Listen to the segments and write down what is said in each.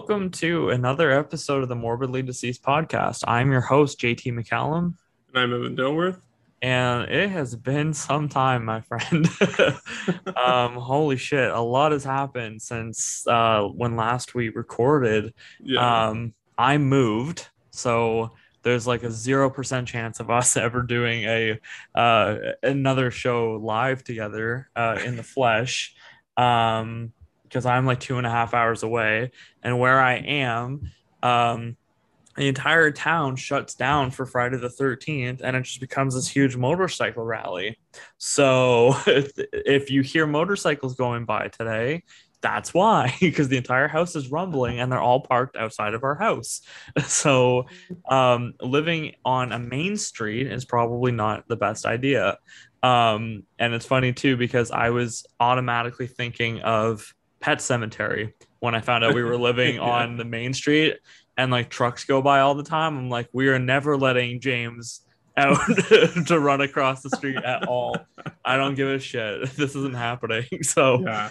welcome to another episode of the Morbidly Deceased podcast. I'm your host, JT McCallum, And I'm Evan Dilworth. and it has been some time, my friend. um, holy shit, a lot has happened since uh, when last we recorded. Yeah. Um, I moved, so there's like a zero percent chance of us ever doing a uh, another show live together uh, in the flesh. Um, because I'm like two and a half hours away, and where I am, um, the entire town shuts down for Friday the 13th, and it just becomes this huge motorcycle rally. So if, you hear motorcycles going by today, that's why, because the entire house is rumbling and they're all parked outside of our house. So um, living on a main street is probably not the best idea. Um, and it's funny too, because I was automatically thinking of Pet Sematary when I found out we were living Yeah. on the main street and like trucks go by all the time. I'm like, we are never letting James out to run across the street at all. I don't give a shit. This isn't happening. So yeah.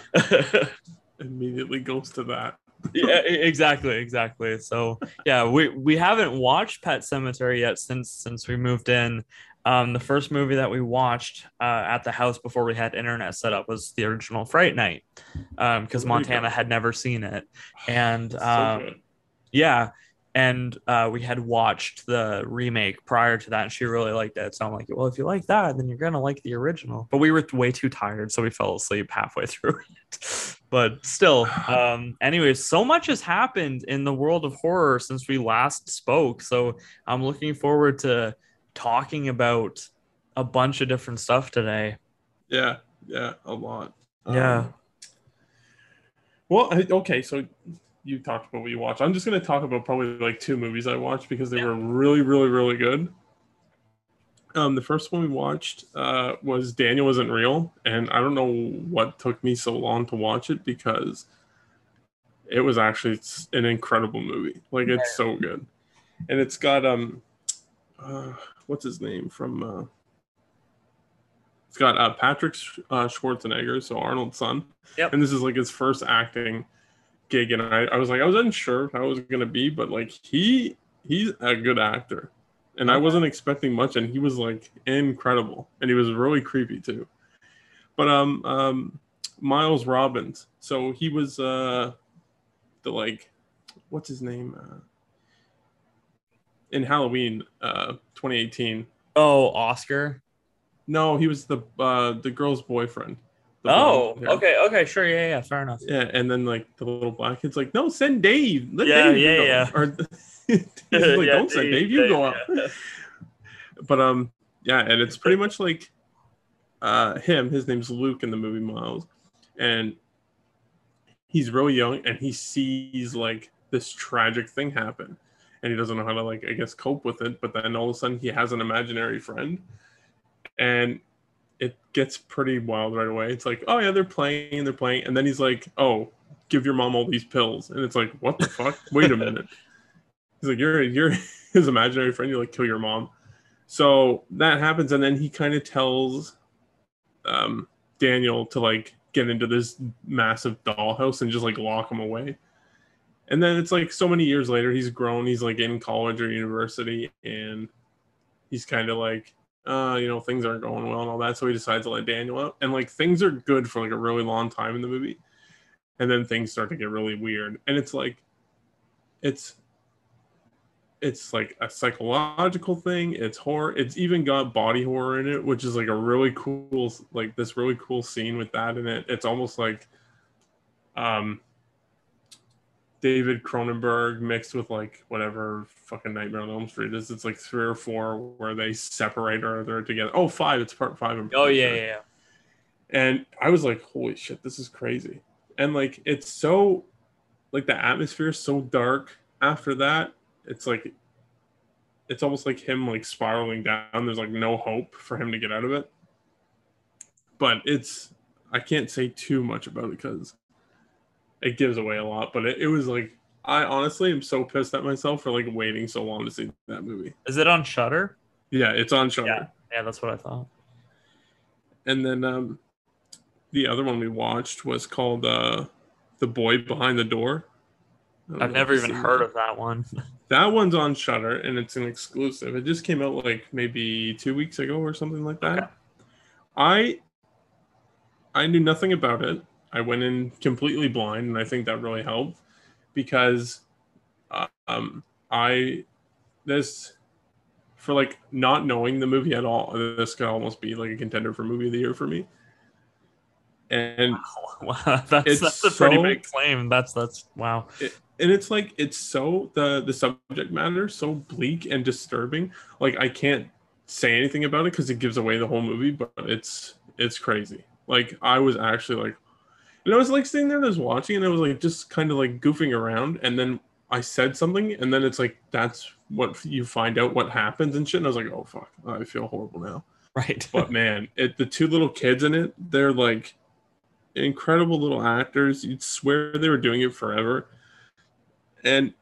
Immediately goes to that. yeah, exactly, exactly. So yeah, we we haven't watched Pet Sematary yet since since we moved in. Um, the first movie that we watched uh, at the house before we had internet set up was the original Fright Night, because There you Montana had never seen it, and um, good. yeah, and uh, we had watched the remake prior to that, and she really liked it. So I'm like, well, if you like that, then you're gonna like the original. But we were way too tired, so we fell asleep halfway through it. but still, um, anyways, so much has happened in the world of horror since we last spoke. So I'm looking forward to talking about a bunch of different stuff today. Yeah. Yeah. A lot. Yeah. Um, well, okay. So you talked about what you watched. I'm just going to talk about probably like two movies I watched because they Yeah. were really, really, really good. Um, the first one we watched uh, was Daniel Isn't Real. And I don't know what took me so long to watch it because it was actually an incredible movie. Like it's so good. And it's got um uh, what's his name from uh it's got uh, Patrick uh, Schwarzenegger, so Arnold's son. Yep. And this is like his first acting gig, and I, I was like, I was unsure how it was gonna be, but like he he's a good actor, and I wasn't expecting much, and he was like incredible, and he was really creepy too. But um um Miles Robbins, so he was uh the like what's his name uh, in Halloween uh 2018. Oh, Oscar. No, he was the uh the girl's boyfriend. The Oh, okay, okay, sure, yeah, yeah, fair enough. Yeah, and then like the little black kid's like, no, send Dave. Let Yeah, Dave yeah, go. yeah. Or he's like, Yeah, don't send Dave, Dave, you go Dave, up. yeah. But um, yeah, and it's pretty much like uh him. His name's Luke in the movie Miles, and he's really young, and he sees like this tragic thing happen, and he doesn't know how to like I guess cope with it. But then all of a sudden, he has an imaginary friend, and it gets pretty wild right away. It's like, oh yeah, they're playing, they're playing, and then he's like, oh, give your mom all these pills, and it's like, what the fuck? Wait a minute. He's like, you're you're his imaginary friend. You like kill your mom. So that happens, and then he kind of tells um, Daniel to like get into this massive dollhouse and just like lock him away. And then it's like so many years later, he's grown. He's like in college or university, and he's kind of like, uh, you know, things aren't going well and all that. So he decides to let Daniel out, and like things are good for like a really long time in the movie, and then things start to get really weird. And it's like, it's it's like a psychological thing it's horror it's even got body horror in it which is like a really cool like this really cool scene with that in it it's almost like um david cronenberg mixed with like whatever fucking nightmare on elm street is it's like three or four where they separate or they're together oh five it's part five I'm Oh yeah, sure. yeah, yeah. and i was like holy shit this is crazy and like it's so like the atmosphere is so dark after that it's like it's almost like him like spiraling down there's like no hope for him to get out of it but it's i can't say too much about it because it gives away a lot but it, it was like i honestly am so pissed at myself for like waiting so long to see that movie Is it on Shudder? yeah it's on Shudder. Yeah. Yeah, that's what I thought. and then um the other one we watched was called uh the boy behind the door I've never even heard that. of that one. That one's on Shudder and it's an exclusive. It just came out like maybe two weeks ago or something like that. Okay. I I knew nothing about it. I went in completely blind, and I think that really helped because um, I this for like not knowing the movie at all. This could almost be like a contender for movie of the year for me. And wow, that's that's a pretty so- big claim. That's that's wow. and it's like it's so the the subject matter so bleak and disturbing like i can't say anything about it because it gives away the whole movie but it's it's crazy like i was actually like and i was like sitting there just watching and i was like just kind of like goofing around and then i said something and then it's like that's what you find out what happens and shit and i was like oh fuck i feel horrible now Right. but man, it the two little kids in it, they're like incredible little actors. You'd swear they were doing it forever. And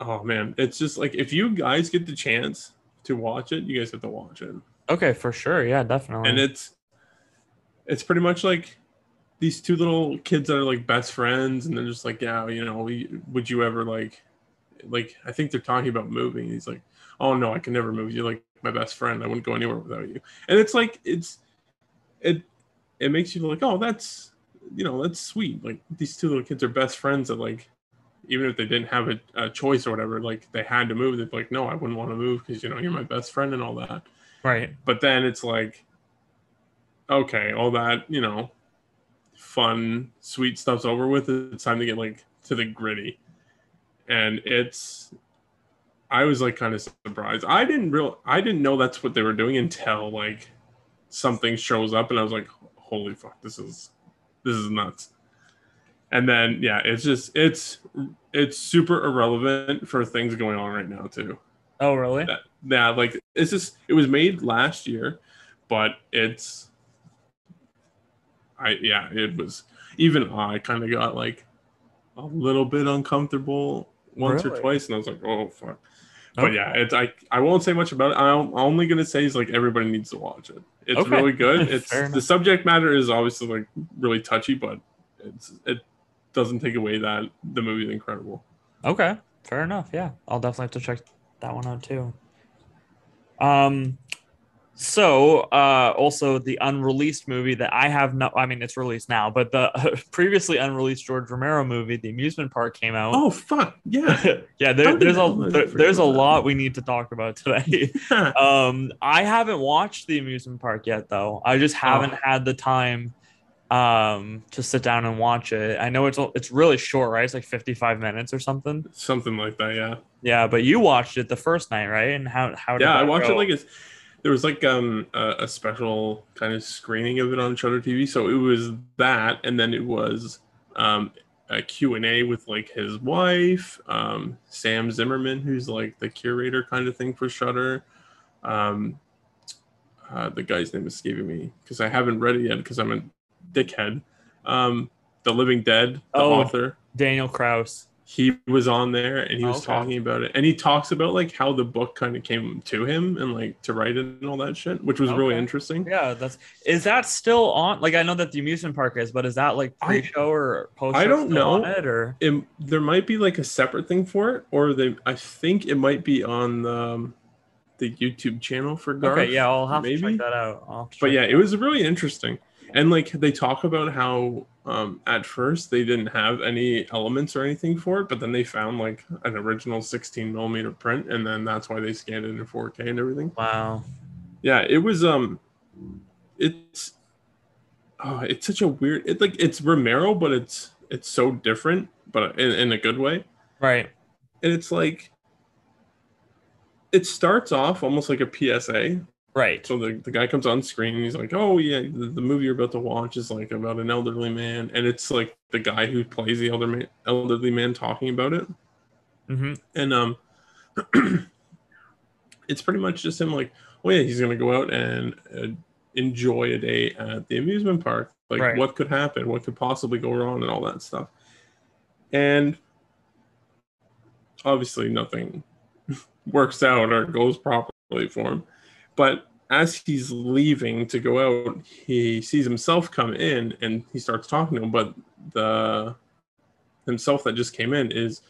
oh man, it's just like if you guys get the chance to watch it, you guys have to watch it. okay, for sure. Yeah, definitely. And it's it's pretty much like these two little kids that are like best friends, and they're just like, yeah, you know, would you ever like, like I think they're talking about moving. He's like, oh no, I can never move. You're like my best friend. I wouldn't go anywhere without you. And it's like it's it it makes you like, oh, that's you know, that's sweet. Like these two little kids are best friends that like even if they didn't have a, a choice or whatever, like they had to move, they'd be like, no, I wouldn't want to move because you know you're my best friend and all that. right. But then it's like, okay, all that you know, fun, sweet stuff's over with. It's time to get like to the gritty, and it's. I was like kind of surprised. I didn't real. I didn't know that's what they were doing until like something shows up, and I was like, "Holy fuck! This is this is nuts." And then yeah, it's just it's it's super irrelevant for things going on right now too Oh, really? yeah like it's just it was made last year but it's i yeah it was even i kind of got like a little bit uncomfortable once or twice and i was like oh fuck. But yeah it's i i won't say much about it. I'm only gonna say is like everybody needs to watch it. It's Okay. really good. It's the subject matter is obviously like really touchy but it's it doesn't take away that the movie is incredible. Okay, fair enough. Yeah, I'll definitely have to check that one out too. Um, so uh, also the unreleased movie that I have no, I mean it's released now, but the previously unreleased George Romero movie, The Amusement Park, came out. oh fuck yeah yeah, there, there's a there, there's a lot we need to talk about today. um, I haven't watched The Amusement Park yet, though. I just haven't Oh. had the time um to sit down and watch it. I know it's it's really short, right? It's like 55 minutes or something. something like that yeah Yeah, but you watched it the first night, right? And how how did yeah i watched go? it like it's there was like um a, a special kind of screening of it on Shudder tv so it was that and then it was um a q&a with like his wife um sam zimmerman who's like the curator kind of thing for Shudder um uh, the guy's name is escaping me because i haven't read it yet because i'm a dickhead um the living dead the Oh. author Daniel Kraus. He was on there and he was Okay. talking about it and he talks about like how the book kind of came to him and like to write it and all that shit which was really interesting Yeah, that's is that still on? Like I know that the amusement park is, but is that like pre-show or post? I don't know. it or it, there might be like a separate thing for it or they i think it might be on the, um, the youtube channel for Garth, okay, yeah, I'll have to check that out. I'll have to but yeah it was really interesting and like they talk about how um, at first they didn't have any elements or anything for it but then they found like an original 16 millimeter print and then that's why they scanned it in 4k and everything. Wow. yeah it was um it's oh it's such a weird it like it's romero but it's it's so different but in, in a good way Right. and it's like it starts off almost like a psa Right. so the, the guy comes on screen and he's like oh yeah the, the movie you're about to watch is like about an elderly man and it's like the guy who plays the elder man, elderly man talking about it. Hmm and um it's pretty much just him like oh yeah he's gonna go out and uh, enjoy a day at the amusement park. Like Right. what could happen? What could possibly go wrong? and all that stuff. And obviously nothing works out or goes properly for him but as he's leaving to go out he sees himself come in and he starts talking to him but the himself that just came in is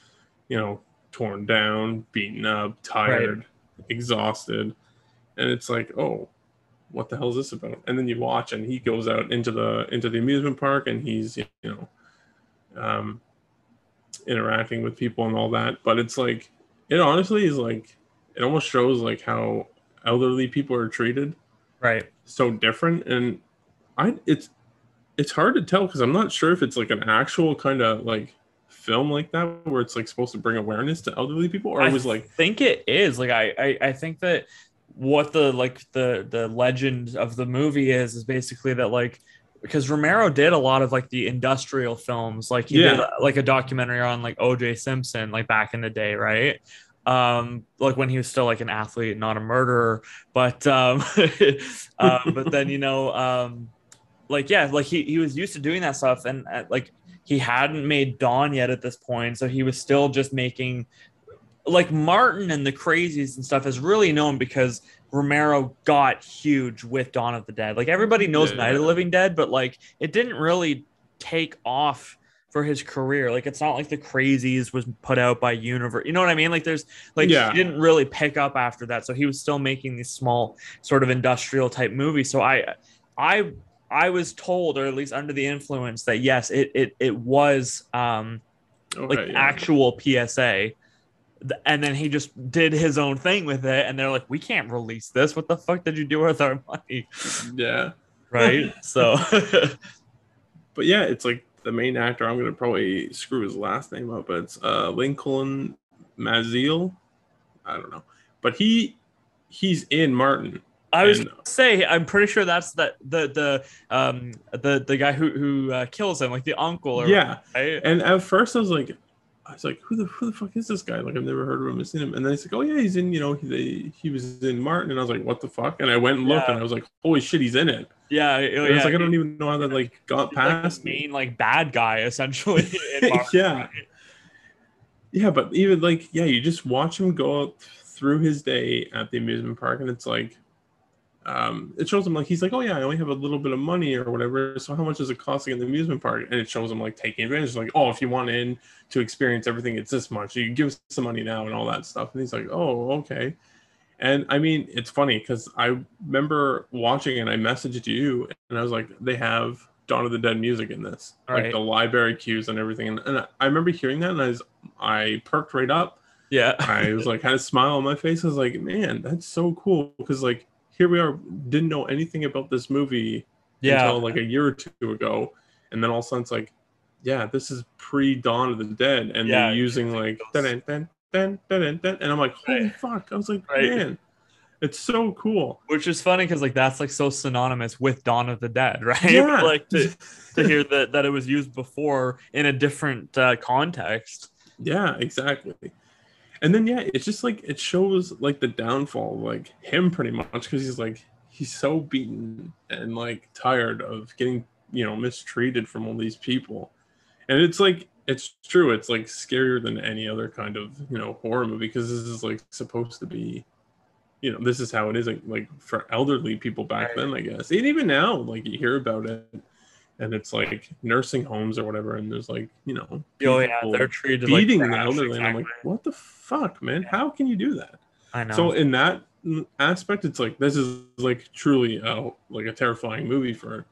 you know, torn down, beaten up, tired, right. exhausted. And it's like, oh, what the hell is this about? And then you watch and he goes out into the into the amusement park and he's, you know, um interacting with people and all that. But it's like it honestly is like it almost shows like how elderly people are treated. Right. So different. And I it's it's hard to tell because I'm not sure if it's like an actual kind of like film like that where it's like supposed to bring awareness to elderly people or I was like think it is like I, I i think that what the like the the legend of the movie is is basically that like because romero did a lot of like the industrial films like he yeah. did like a documentary on like oj simpson like back in the day right um like when he was still like an athlete not a murderer but um uh, but then you know um like yeah like he, he was used to doing that stuff and uh, like he hadn't made Dawn yet at this point, so he was still just making like Martin and the Crazies and stuff is really known because Romero got huge with Dawn of the Dead. Like everybody knows yeah. Night of the Living Dead, but like it didn't really take off for his career. Like it's not like the Crazies was put out by Universe. You know what I mean? Like there's like yeah. he didn't really pick up after that. So he was still making these small sort of industrial type movies. So I I I was told, or at least under the influence, that yes, it it it was um, okay, like yeah. actual PSA, and then he just did his own thing with it, and they're like, "We can't release this. What the fuck did you do with our money?" Yeah, right. so, but yeah, it's like the main actor. I'm gonna probably screw his last name up, but it's uh, Lincoln Maazel. I don't know, but he he's in Martin I was and, say I'm pretty sure that's that the the um the the guy who who uh, kills him like the uncle or yeah right? and at first I was like I was like who the who the fuck is this guy? Like I've never heard of him and seen him. And then he's like oh yeah he's in you know he he was in Martin. And I was like what the fuck? And I went and looked yeah. and I was like holy shit he's in it. Yeah, oh, yeah it's like I don't even know how that like got past like main like bad guy essentially yeah right? yeah. But even like yeah you just watch him go through his day at the amusement park and it's like um, it shows him like he's like, oh yeah, I only have a little bit of money or whatever. So how much is it costing in the amusement park? And it shows him like taking advantage, like, oh, if you want in to experience everything, it's this much. You give us some money now and all that stuff. And he's like, oh, okay. And I mean, it's funny because I remember watching and I messaged you and I was like, they have Dawn of the Dead music in this, right. like the library cues and everything. And, and I remember hearing that and I was, I perked right up. Yeah. I was like, kind of smile on my face. I was like, man, that's so cool because like here we are, didn't know anything about this movie yeah. until like a year or two ago, and then all of a sudden it's like, yeah, this is pre Dawn of the Dead, and yeah, they're using like dun, dun, dun, dun, dun, and I'm like, holy right. fuck! I was like, right. man. It's so cool. Which is funny because like that's like so synonymous with Dawn of the Dead, right? Yeah. like to, to hear that that it was used before in a different uh, context. Yeah, exactly and then yeah it's just like it shows like the downfall of, like him pretty much because he's like he's so beaten and like tired of getting you know mistreated from all these people. And it's like it's true it's like scarier than any other kind of you know horror movie because this is like supposed to be you know this is how it is like, like for elderly people back then i guess. And even now like you hear about it and it's like nursing homes or whatever, and there's like you know, oh yeah, they're treated beating like the elderly. Exactly. And I'm like, what the fuck, man? How can you do that? I know. So in that aspect, it's like this is like truly a, like a terrifying movie for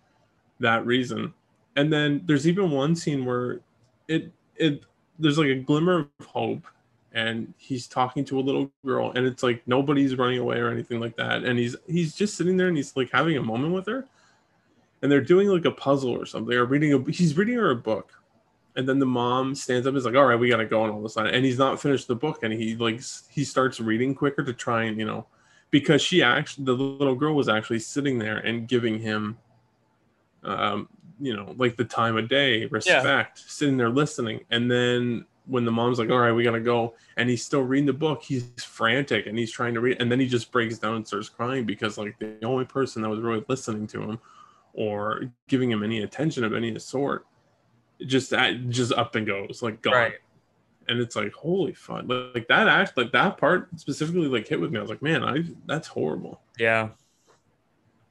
that reason. And then there's even one scene where it it there's like a glimmer of hope and he's talking to a little girl and it's like nobody's running away or anything like that and he's he's just sitting there and he's like having a moment with her and they're doing like a puzzle or something or reading a he's reading her a book and then the mom stands up and is like all right we gotta go and all this and he's not finished the book and he like he starts reading quicker to try and you know because she actually the little girl was actually sitting there and giving him um you know like the time of day respect yeah. sitting there listening and then when the mom's like all right we gotta go and he's still reading the book he's frantic and he's trying to read and then he just breaks down and starts crying because like the only person that was really listening to him or giving him any attention of any sort. just that just up and goes like gone. Right. And it's like holy fuck, like that act, like that part specifically, like hit with me. I was like, man, I that's horrible. Yeah.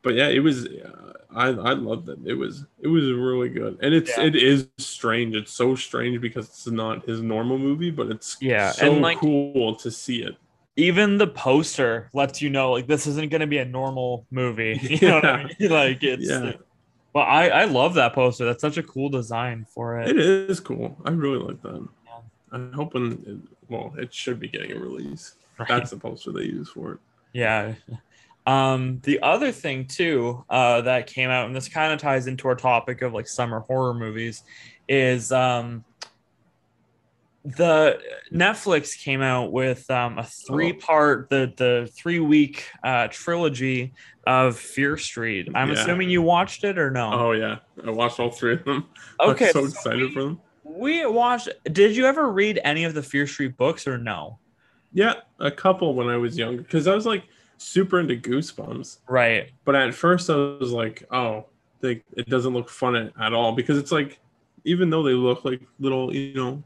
but yeah, it was. Uh, I I loved it. It was it was really good, and it's Yeah. it is strange. It's so strange because it's not his normal movie, but it's Yeah, so and, like- cool to see it. Even the poster lets you know like this isn't going to be a normal movie you know what i mean like it's Yeah. well i i love that poster that's such a cool design for it It is cool. I really like that. Yeah. I'm hoping. It, well, it should be getting a release. Right. That's the poster they use for it. yeah um the other thing too uh that came out and this kind of ties into our topic of like summer horror movies is um the Netflix came out with um, a three-part, the the three-week uh, trilogy of Fear Street. I'm Yeah. assuming you watched it or no? Oh yeah, I watched all three of them. okay, I'm so so excited we- for them. We watched. Did you ever read any of the Fear Street books or no? Yeah, a couple when I was younger because I was like super into Goosebumps. Right. But at first I was like, oh, they, it doesn't look fun at, at all because it's like, even though they look like little, you know,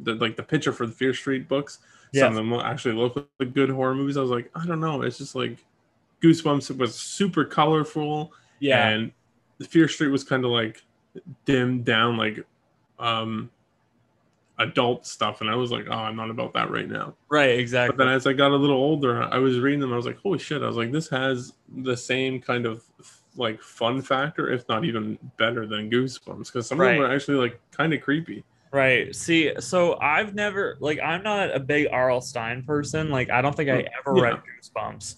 the, like the picture for the Fear Street books, Yeah. some of them actually look like good horror movies. I was like, I don't know. It's just like Goosebumps was super colorful Yeah. and the Fear Street was kind of like dimmed down, like um adult stuff. And I was like, oh, I'm not about that right now. right. Exactly. But then as I got a little older, I was reading them. I was like, holy shit! I was like, this has the same kind of like fun factor, if not even better than Goosebumps, because some of them Right. are actually like kind of creepy. Right. See, so I've never like I'm not a big R.L. Stine person. Like I don't think I ever Yeah. read Goosebumps.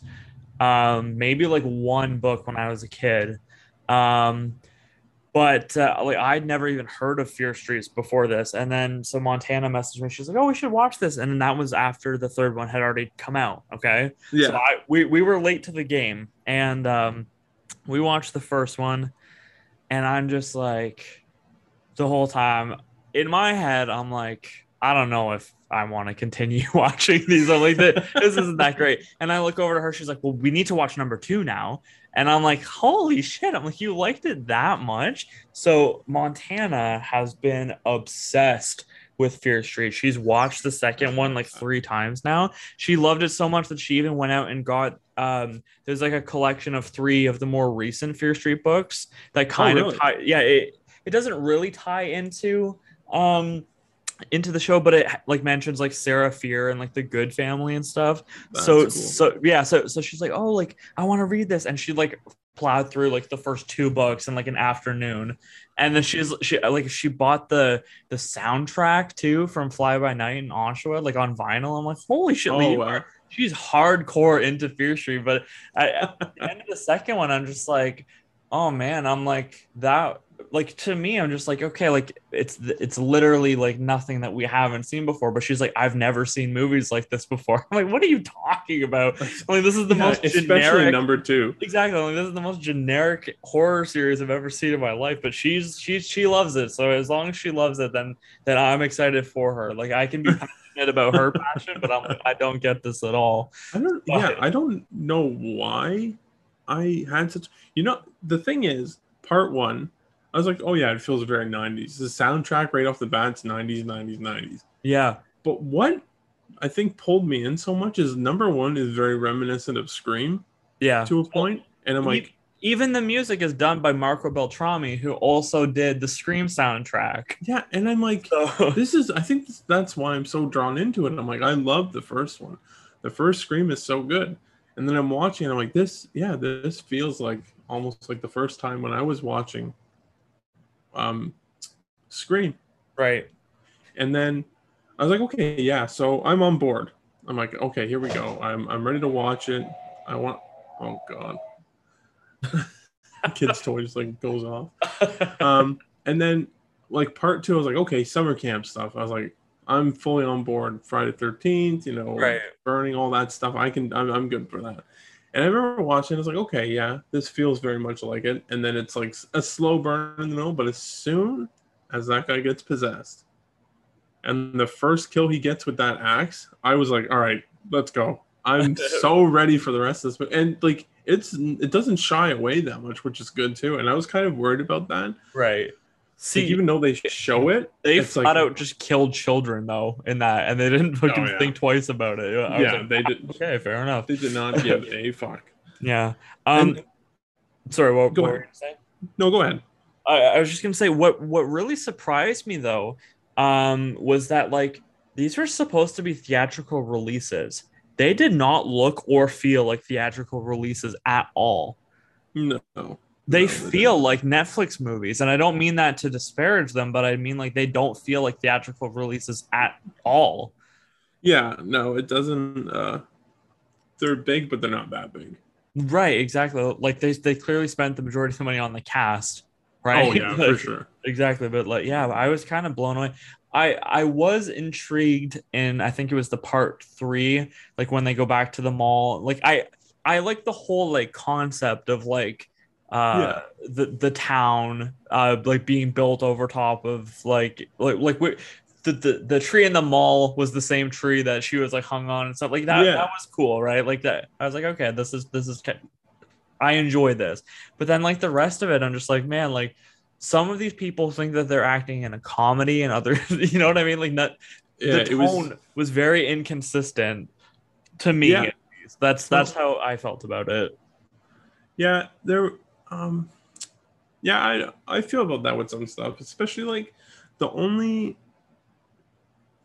Um, maybe like one book when I was a kid. Um, but uh, like I'd never even heard of Fear Streets before this. And then so Montana messaged me. She's like, "Oh, we should watch this." And then that was after the third one had already come out. Okay. Yeah, So I, we, we were late to the game and um, we watched the first one and I'm just like the whole time in my head, I'm like, I don't know if I want to continue watching these. I'm like, this isn't that great. And I look over to her, she's like, Well, we need to watch number two now. And I'm like, holy shit. I'm like, you liked it that much? So Montana has been obsessed with Fear Street. She's watched the second one like three times now. She loved it so much that she even went out and got um there's like a collection of three of the more recent Fear Street books that kind really? of tie, yeah, it it doesn't really tie into um into the show, but it like mentions like Sarah Fear and like the Goode Family and stuff. That's so cool. so yeah, so so she's like, oh, like I want to read this, and she like plowed through like the first two books in like an afternoon, and then she's she like she bought the the soundtrack too from Fly By Night and Oshawa like on vinyl. I'm like, holy shit, Oh, wow. she's hardcore into Fear Street. But I, at the end of the second one, I'm just like, oh man, I'm like that. Like to me, I'm just like, okay, like it's it's literally like nothing that we haven't seen before. But she's like, I've never seen movies like this before. I'm like, what are you talking about? I'm like this is the Yeah, most especially generic number two. Exactly. Like, this is the most generic horror series I've ever seen in my life, but she's she's she loves it. So as long as she loves it, then then I'm excited for her. Like I can be passionate about her passion, but I'm like, I don't get this at all. I don't. Yeah, I don't know why I had such. You know, the thing is, part one, I was like, oh yeah, it feels very '90s. The soundtrack right off the bat, it's '90s, '90s, '90s. Yeah. But what I think pulled me in so much is number one is very reminiscent of Scream Yeah. to a point, and I'm like, Even the music is done by Marco Beltrami, who also did the Scream soundtrack. yeah, and I'm like, So this is. I think that's why I'm so drawn into it. I'm like, I love the first one. The first Scream is so good, and then I'm watching, and I'm like, this, yeah, this feels like almost like the first time when I was watching, um, Scream. right. And then I was like, okay, yeah. So I'm on board. I'm like, okay, here we go. I'm I'm ready to watch it. I want. Oh God. Kid's toy just like goes off. Um, and then like part two, I was like, okay, summer camp stuff. I was like, I'm fully on board. Friday Thirteenth, you know, Right. burning all that stuff. I can. I'm, I'm good for that. And I remember watching. I was like, okay, yeah, this feels very much like it. And then it's like a slow burn in the middle, but as soon as that guy gets possessed, and the first kill he gets with that axe, I was like, all right, let's go. I'm so ready for the rest of this. And like, it's it doesn't shy away that much, which is good too. And I was kind of worried about that. right. See, See, even though they show it, they flat like- out just killed children though in that, and they didn't fucking yeah. think twice about it. I was yeah, like, they did. okay, fair enough. They did not give a fuck. Yeah. Um. And- Sorry, what, Go what ahead. were you gonna say? No, go ahead. I, I was just gonna say what what really surprised me though um was that like these were supposed to be theatrical releases they did not look or feel like theatrical releases at all No. They feel like netflix movies and i don't mean that to disparage them but i mean like they don't feel like theatrical releases at all Yeah, no, it doesn't. uh They're big, but they're not that big. right exactly like they, they clearly spent the majority of the money on the cast right Oh yeah, for sure. exactly but like yeah i was kind of blown away i i was intrigued in i think it was the part three like when they go back to the mall like i i like the whole like concept of like uh the the town uh like being built over top of like like like we the, the, the tree in the mall was the same tree that she was like hung on and stuff like that. Yeah. That was cool, right? Like that. I was like, okay, this is this is. I enjoy this, but then like the rest of it, I'm just like, man, like some of these people think that they're acting in a comedy, and other, you know what I mean? Like not Yeah, the it tone was. was, very inconsistent to me. Yeah. That's that's how I felt about it. Yeah, there. Um, yeah, I I feel about that with some stuff, especially like the only.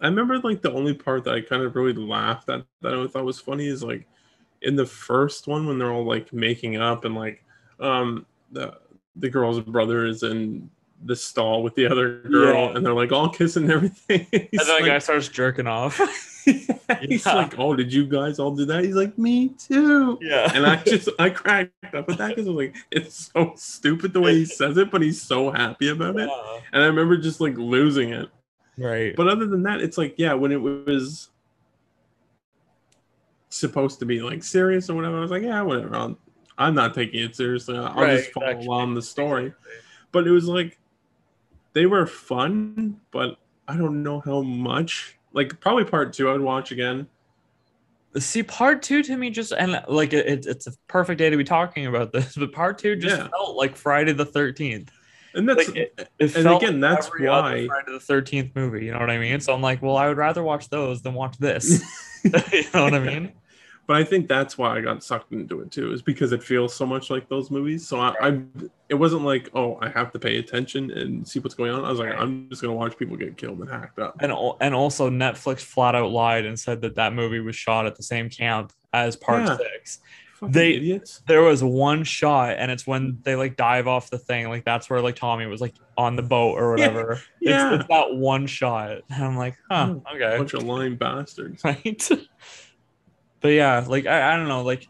I remember like the only part that I kind of really laughed at that I thought was funny is like in the first one when they're all like making up and like um the the girl's brother is in the stall with the other girl Yeah. and they're like all kissing and everything. He's And then the guy starts jerking off. he's Yeah. like, oh, did you guys all do that? He's like, me too yeah. and I just I cracked up at that because I'm like, it's so stupid the way he says it, but he's so happy about it. And I remember just like losing it. Right. But other than that, it's like, yeah, when it was supposed to be like serious or whatever, I was like, yeah, whatever. I'll, I'm not taking it seriously. I'll Right, just follow exactly. along the story. But it was like they were fun, but I don't know how much. Like probably part two I'd watch again. See, part two to me just and like it, it- it's a perfect day to be talking about this, but part two just Yeah. felt like Friday the Thirteenth. And that's Like, it, it and again, like that's why Friday the Thirteenth movie. You know what I mean? So I'm like, well, I would rather watch those than watch this. you know what I mean? But I think that's why I got sucked into it too, is because it feels so much like those movies. So I, I it wasn't like, oh, I have to pay attention and see what's going on. I was like, I'm just gonna watch people get killed and hacked up. And and also Netflix flat out lied and said that that movie was shot at the same camp as Part Yeah. Six. Fucking They- idiots. There was one shot, and it's when they like dive off the thing. Like that's where like Tommy was like on the boat or Yeah. whatever. Yeah. It's, it's that one shot. And I'm like, huh, hmm. okay. Bunch of lying bastards. right but yeah like I, I don't know like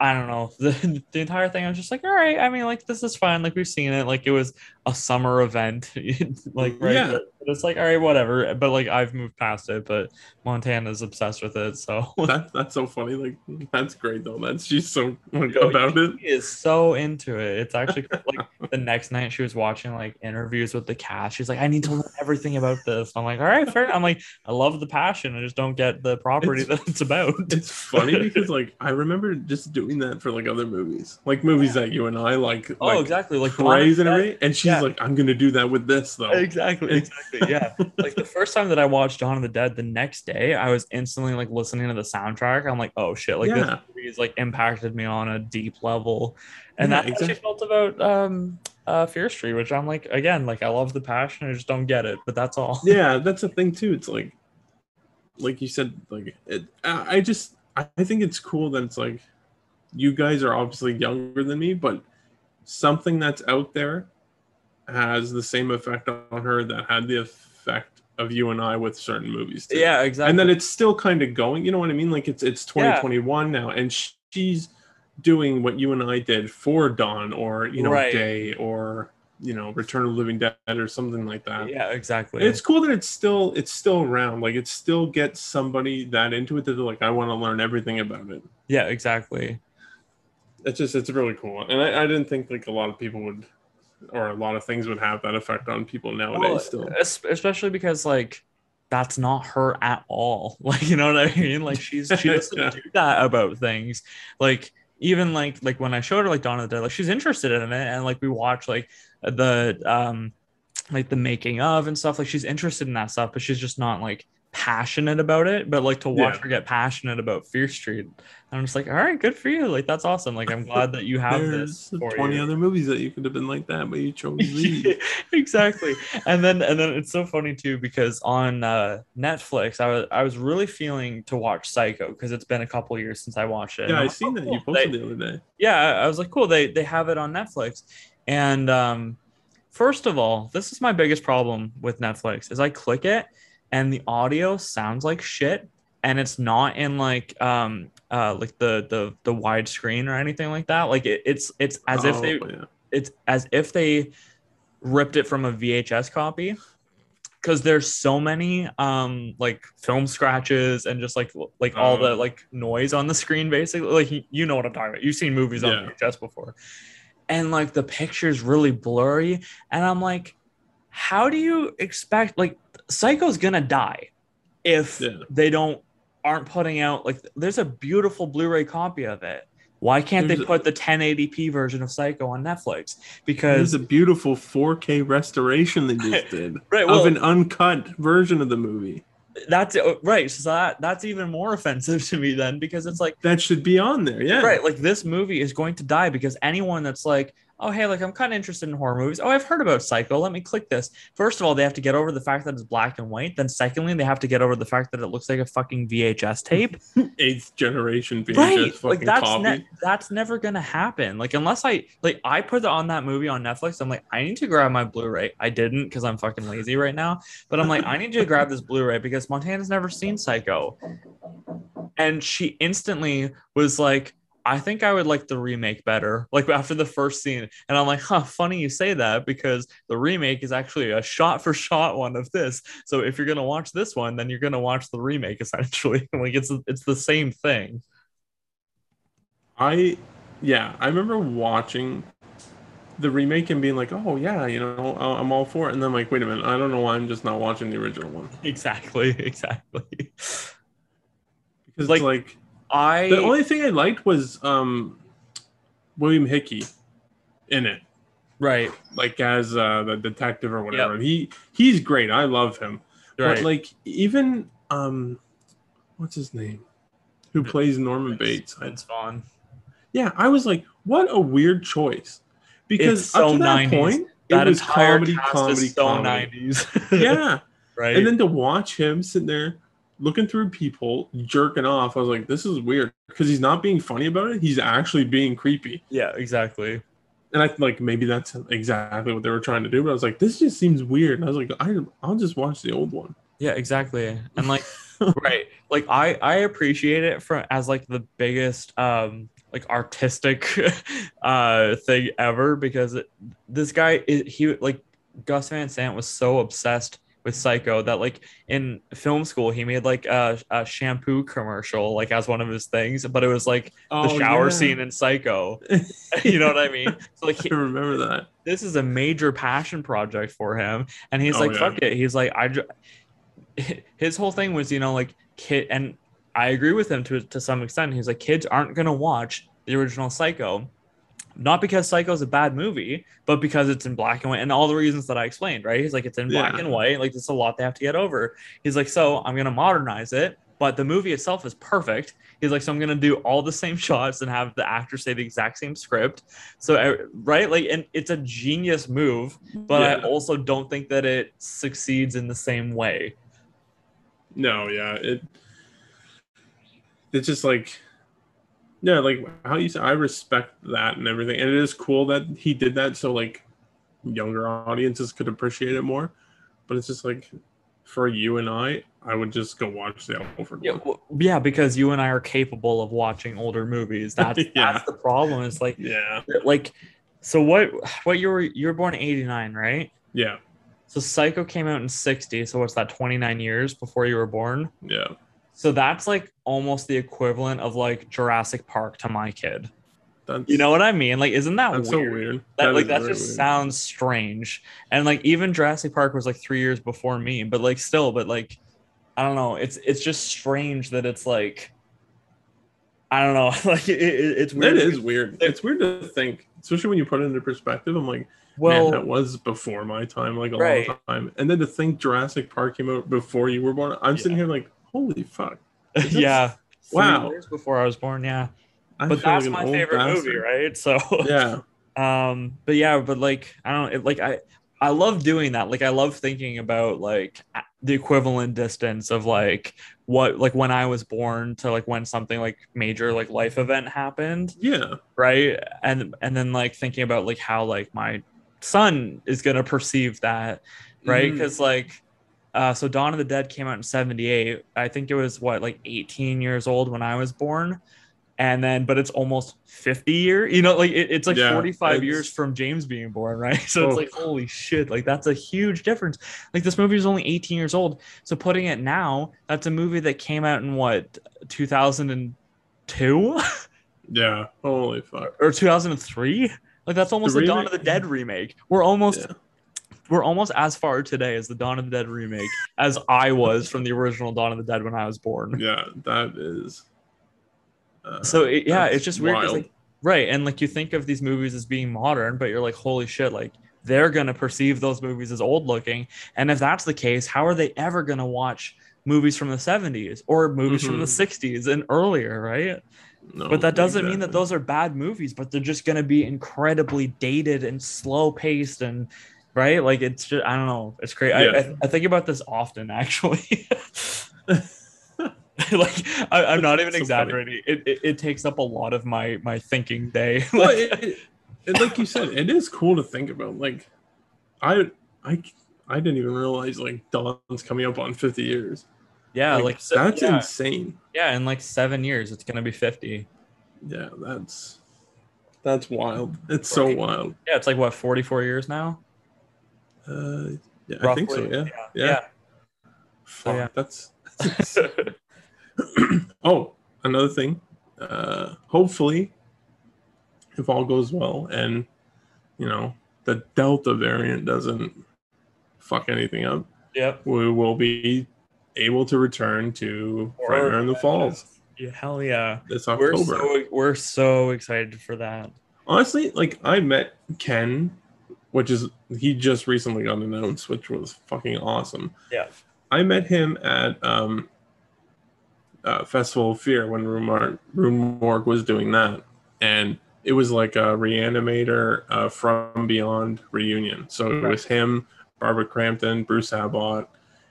i don't know the, the entire thing i was just like all right i mean like this is fine like we've seen it like it was a summer event like right Yeah. It's like all right whatever but like i've moved past it but montana's obsessed with it so That that's so funny. Like that's great though. That's she's so like about it. She is so into it. It's actually like the next night she was watching like interviews with the cast. She's like, I need to learn everything about this. I'm like, all right, fair. I'm like, I love the passion. I just don't get the property It's- that it's about. It's funny because like I remember just doing that for like other movies, like movies that you and I like. oh, like, exactly. Like praise and Dawn of the everything. And she's Yeah. like, I'm gonna do that with this though. Dead- Exactly. Exactly. Yeah. like the first time that I watched Dawn of the Dead, the next day I was instantly like listening to the soundtrack. I'm like, oh shit, like this Yeah. movie has like impacted me on a deep level. And Yeah, that's how she felt about um uh Fear Street, which I'm like, again, like I love the passion, I just don't get it, but that's all. yeah that's the thing too it's like like you said like it, i I just I think it's cool that it's like you guys are obviously younger than me but something that's out there has the same effect on her that had the effect of you and i with certain movies too. Yeah, exactly. and then it's still kind of going you know what i mean like it's it's 2021 now and she's doing what you and i did for dawn or you know Right. day or you know return of the living dead or something like that yeah, exactly. it's cool that it's still it's still around. Like it still gets somebody that into it that they're like, I want to learn everything about it. yeah, exactly. It's just it's really cool. And I, I didn't think like a lot of people would or a lot of things would have that effect on people nowadays Well, still. especially because like that's not her at all. Like you know what I mean? Like she's she doesn't Yeah. do that about things. Like even like like when I showed her like Dawn of the Dead, like she's interested in it, and like we watch like the um like the making of and stuff. Like she's interested in that stuff, but she's just not like passionate about it, but like to watch Yeah. her get passionate about Fear Street, I'm just like, all right, good for you. Like that's awesome. Like I'm glad that you have this. 20 you. other movies that you could have been like that, but you chose these. exactly and then and then it's so funny too because on uh netflix i was i was really feeling to watch psycho because it's been a couple years since i watched it yeah, I seen oh, that cool. you posted They- the other day. yeah I- i was like cool they they have it on netflix and um first of all this is my biggest problem with netflix is i click it and the audio sounds like shit and it's not in like um uh like the the the widescreen or anything like that like it, it's it's as if they Oh, yeah. it's as if they ripped it from a VHS copy because there's so many um like film scratches and just like like all the Oh. like noise on the screen basically like you- you know what I'm talking about you've seen movies on Yeah. VHS before and like the picture's really blurry and I'm like how do you expect like Psycho's gonna die if Yeah. they don't aren't putting out like there's a beautiful Blu-ray copy of it why can't they There's a- put the 1080p version of Psycho on Netflix? Because There's a beautiful 4K restoration they just did right, of an uncut version of the movie. that's uh, right. So that that's even more offensive to me then because it's like That should be on there. Yeah. right, like this movie is going to die because anyone that's like, oh hey, like I'm kind of interested in horror movies. Oh, I've heard about Psycho. Let me click this. First of all, they have to get over the fact that it's black and white. Then secondly, they have to get over the fact that it looks like a fucking VHS tape. Eighth generation VHS right fucking like that's copy. ne- that's never gonna happen like unless i like i put on that movie on netflix i'm like i need to grab my blu-ray i didn't because i'm fucking lazy right now but i'm like i need to grab this blu-ray because montana's never seen psycho and she instantly was like I think I would like the remake better. Like after the first scene, and I'm like, huh, funny you say that because the remake is actually a shot for shot one of this. So if you're gonna watch this one, then you're gonna watch the remake essentially. like it's it's the same thing. I, yeah, I remember watching the remake and being like, oh yeah, you know, I'm all for it. And then like, wait a minute, I don't know why I'm just not watching the original one Exactly, exactly. because Like, like I the only thing I liked was um William Hickey in it, right, like as uh, the detective or whatever. He he's great. I love him. right. But like even um, what's his name? Who plays Norman Bates? It's fun. yeah, I was like, what a weird choice. Because It's up so to that 90s. point, That it was entire comedy, cast comedy, is so comedy. 90s. Yeah, right. and then to watch him sitting there looking through people jerking off, I was like, this is weird because he's not being funny about it. He's actually being creepy, yeah, exactly. and I like maybe that's exactly what they were trying to do. But I was like, this just seems weird. And I was like, I, I'll just watch the old one. Yeah, exactly. And like right. Like I I appreciate it for as like the biggest um like artistic uh thing ever because it, this guy is he like Gus Van Sant was so obsessed with Psycho that like in film school he made like a, a shampoo commercial like as one of his things, but it was like the Oh, shower yeah. scene in Psycho. you know what I mean? So like I he, remember that. this is a major passion project for him and he's Oh, like yeah. fuck it he's like i his whole thing was you know like kid and i agree with him to, to some extent he's like kids aren't going to watch the original psycho not because psycho is a bad movie but because it's in black and white and all the reasons that i explained right? He's like it's in black Yeah. and white like there's a lot they have to get over. He's like so i'm going to modernize it but the movie itself is perfect. He's like so i'm going to do all the same shots and have the actors say the exact same script. So right? Like and it's a genius move but i also don't think that it succeeds in the same way. No, yeah, it it's just like yeah, like how you say I respect that and everything. And it is cool that he did that so like younger audiences could appreciate it more. But it's just like for you and I, I would just go watch the Alfred yeah, one. w- yeah because you and i are capable of watching older movies that's Yeah. that's the problem is like Yeah. like so what what you were you were born in 89 right Yeah. so psycho came out in 60 so what's that 29 years before you were born Yeah. So that's like almost the equivalent of like jurassic park to my kid That's you know what i mean like isn't that weird? so weird. that, like that just weird. sounds strange and like even jurassic park was like three years before me but like still but like i don't know it's it's just strange that it's like I don't know. like it, it, it's weird. It is weird. It's weird to think, especially when you put it into perspective. I'm like, Well, man, that was before my time, like a Right. long time. And then to think Jurassic Park came out before you were born, I'm sitting here like, holy fuck! yeah. Wow. years before I was born, yeah. I But that's like my favorite movie, right? So Yeah, um but yeah but like i don't it, like i i love doing that like i love thinking about like the equivalent distance of like what like when i was born to like when something like major like life event happened yeah, right and and then like thinking about like how like my son is going to perceive that right because like uh so dawn of the dead came out in 78 i think it was what like 18 years old when i was born and then but it's almost 50 year you know like it, it's like Yeah, 45 it's- years from james being born right so it's Oh. like holy shit like that's a huge difference like this movie is only 18 years old so putting it now that's a movie that came out in what 2002 yeah. Holy fuck! or 2003 like that's almost the, The dawn of the dead remake we're almost Yeah. We're almost as far today as the dawn of the dead remake as i was from the original dawn of the dead when i was born Yeah, that is. uh, so it, yeah it's just weird like right and like you think of these movies as being modern but you're like holy shit like they're gonna perceive those movies as old looking and if that's the case how are they ever gonna watch movies from the 70s or movies from the Mhm. 60s and earlier right No, but that doesn't mean that those are bad movies but they're just going to be incredibly dated and slow paced and right like it's just i don't know it's great I, Yeah. I, I think about this often actually like I, i'm not even So exaggerating it, it, it takes up a lot of my my thinking day Like, it, it, it- like you said, it is cool to think about. Like, I, I, I didn't even realize like Dawn's coming up on fifty years. yeah like, so- that's yeah, insane. yeah in like seven years it's going to be 50 Yeah, that's that's wild. It's so wild. yeah it's like what 44 years now Uh, yeah, I think so. Yeah, yeah, yeah. Fuck, yeah. that's. that's oh, another thing. Uh, hopefully, if all goes well, and you know the Delta variant doesn't fuck anything up, yep we will be able to return to Or- in the Falls yeah, hell yeah this we're October. so we're so excited for that Honestly, like I met Ken, which is he just recently got announced, which was fucking awesome. Yeah. I met him at um uh, Festival of Fear when Rune Mar- Rue Morgue was doing that, and it was like a reanimator uh, from Beyond reunion. So it Right. was him, Barbara Crampton, Bruce Abbott,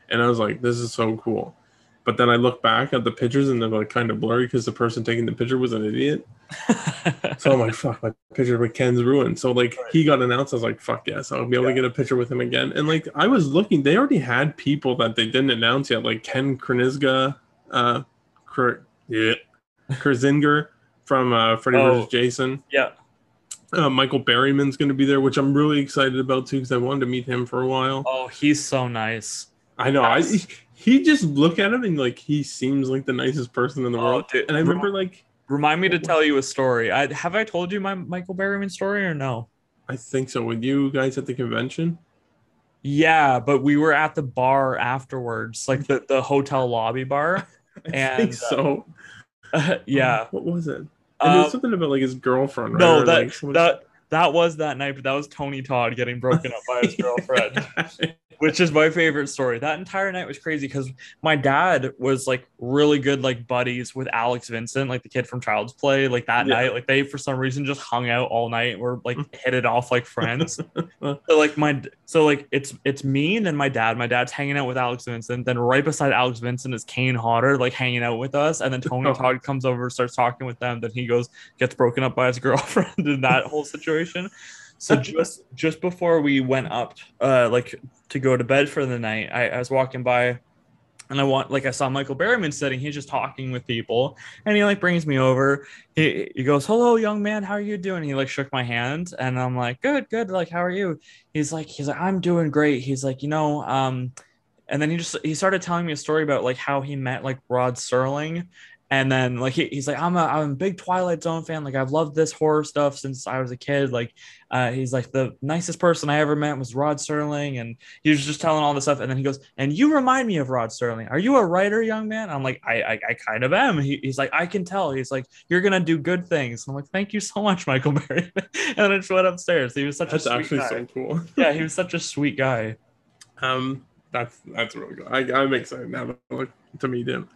and I was like, "This is so cool." But then I look back at the pictures and they're like kind of blurry because the person taking the picture was an idiot. So I'm like, fuck, my picture with Ken's ruined. So like Right. he got announced. I was like, fuck yes, I'll be able Yeah. to get a picture with him again. And like I was looking, they already had people that they didn't announce yet, like Ken Kirzinger, uh, Kurt, yeah, Kirzinger from uh, Freddy Oh. vs. Jason. yeah Uh, Michael Berryman's going to be there, which I'm really excited about too because I wanted to meet him for a while. Oh, he's so nice. I know. I he just look at him and like he seems like the nicest person in the Oh, world. dude, And I rem- remember like Remind me to tell you a story. I have I told you my Michael Berryman story or no? I think so with you guys at the convention. Yeah, but we were at the bar afterwards, like the, the hotel lobby bar. I And, think uh, so. yeah. What was it? And Uh, there's something about like his girlfriend, right? no, Or, that like, that that was that night, but that was Tony Todd getting broken up by his girlfriend. which is my favorite story. That entire night was crazy because my dad was like really good, like buddies with Alex Vincent, like the kid from Child's Play. Like that Yeah. night, like they for some reason just hung out all night. and Were like hit it off like friends. so like my so like it's it's me and then my dad. My dad's hanging out with Alex Vincent. Then right beside Alex Vincent is Kane Hodder, like hanging out with us. And then Tony Oh. Todd comes over, starts talking with them. Then he goes gets broken up by his girlfriend in that whole situation. So just just before we went up, uh, like to go to bed for the night, I, I was walking by, and I want like I saw Michael Berryman sitting. He's just talking with people, and he like brings me over. He he goes, "Hello, young man. How are you doing?" He like shook my hand, and I'm like, "Good, good. Like, how are you?" He's like, he's like, "I'm doing great." He's like, you know, um, and then he just he started telling me a story about like how he met like Rod Serling and then like he, he's like I'm a I'm a big Twilight Zone fan. Like I've loved this horror stuff since I was a kid. Like uh, he's like the nicest person I ever met was Rod Serling, and he was just telling all this stuff. And then he goes, "And you remind me of Rod Serling. Are you a writer, young man?" I'm like, "I I, I kind of am." He, he's like, "I can tell." He's like, "You're gonna do good things." I'm like, "Thank you so much, Michael Berry." and then I just went upstairs. He was such That's a sweet actually guy. so cool. yeah, he was such a sweet guy. Um, that's that's really good. I, I'm excited now to, to meet him.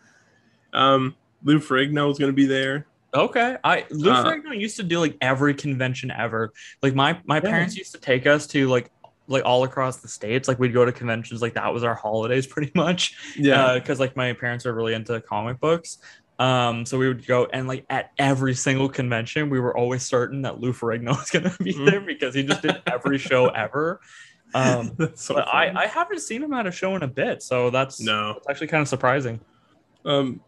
Um, Lou Ferrigno is going to be there. Okay, I Lou Uh, Ferrigno used to do like every convention ever. Like my my Yeah. parents used to take us to like like all across the states. Like we'd go to conventions. Like that was our holidays pretty much. Yeah, because like my parents are really into comic books. Um, so we would go and like at every single convention, we were always certain that Lou Ferrigno was gonna be Mhm. there because he just did every show ever. Um, so I. I haven't seen him at a show in a bit, so that's no. that's actually kind of surprising. Um,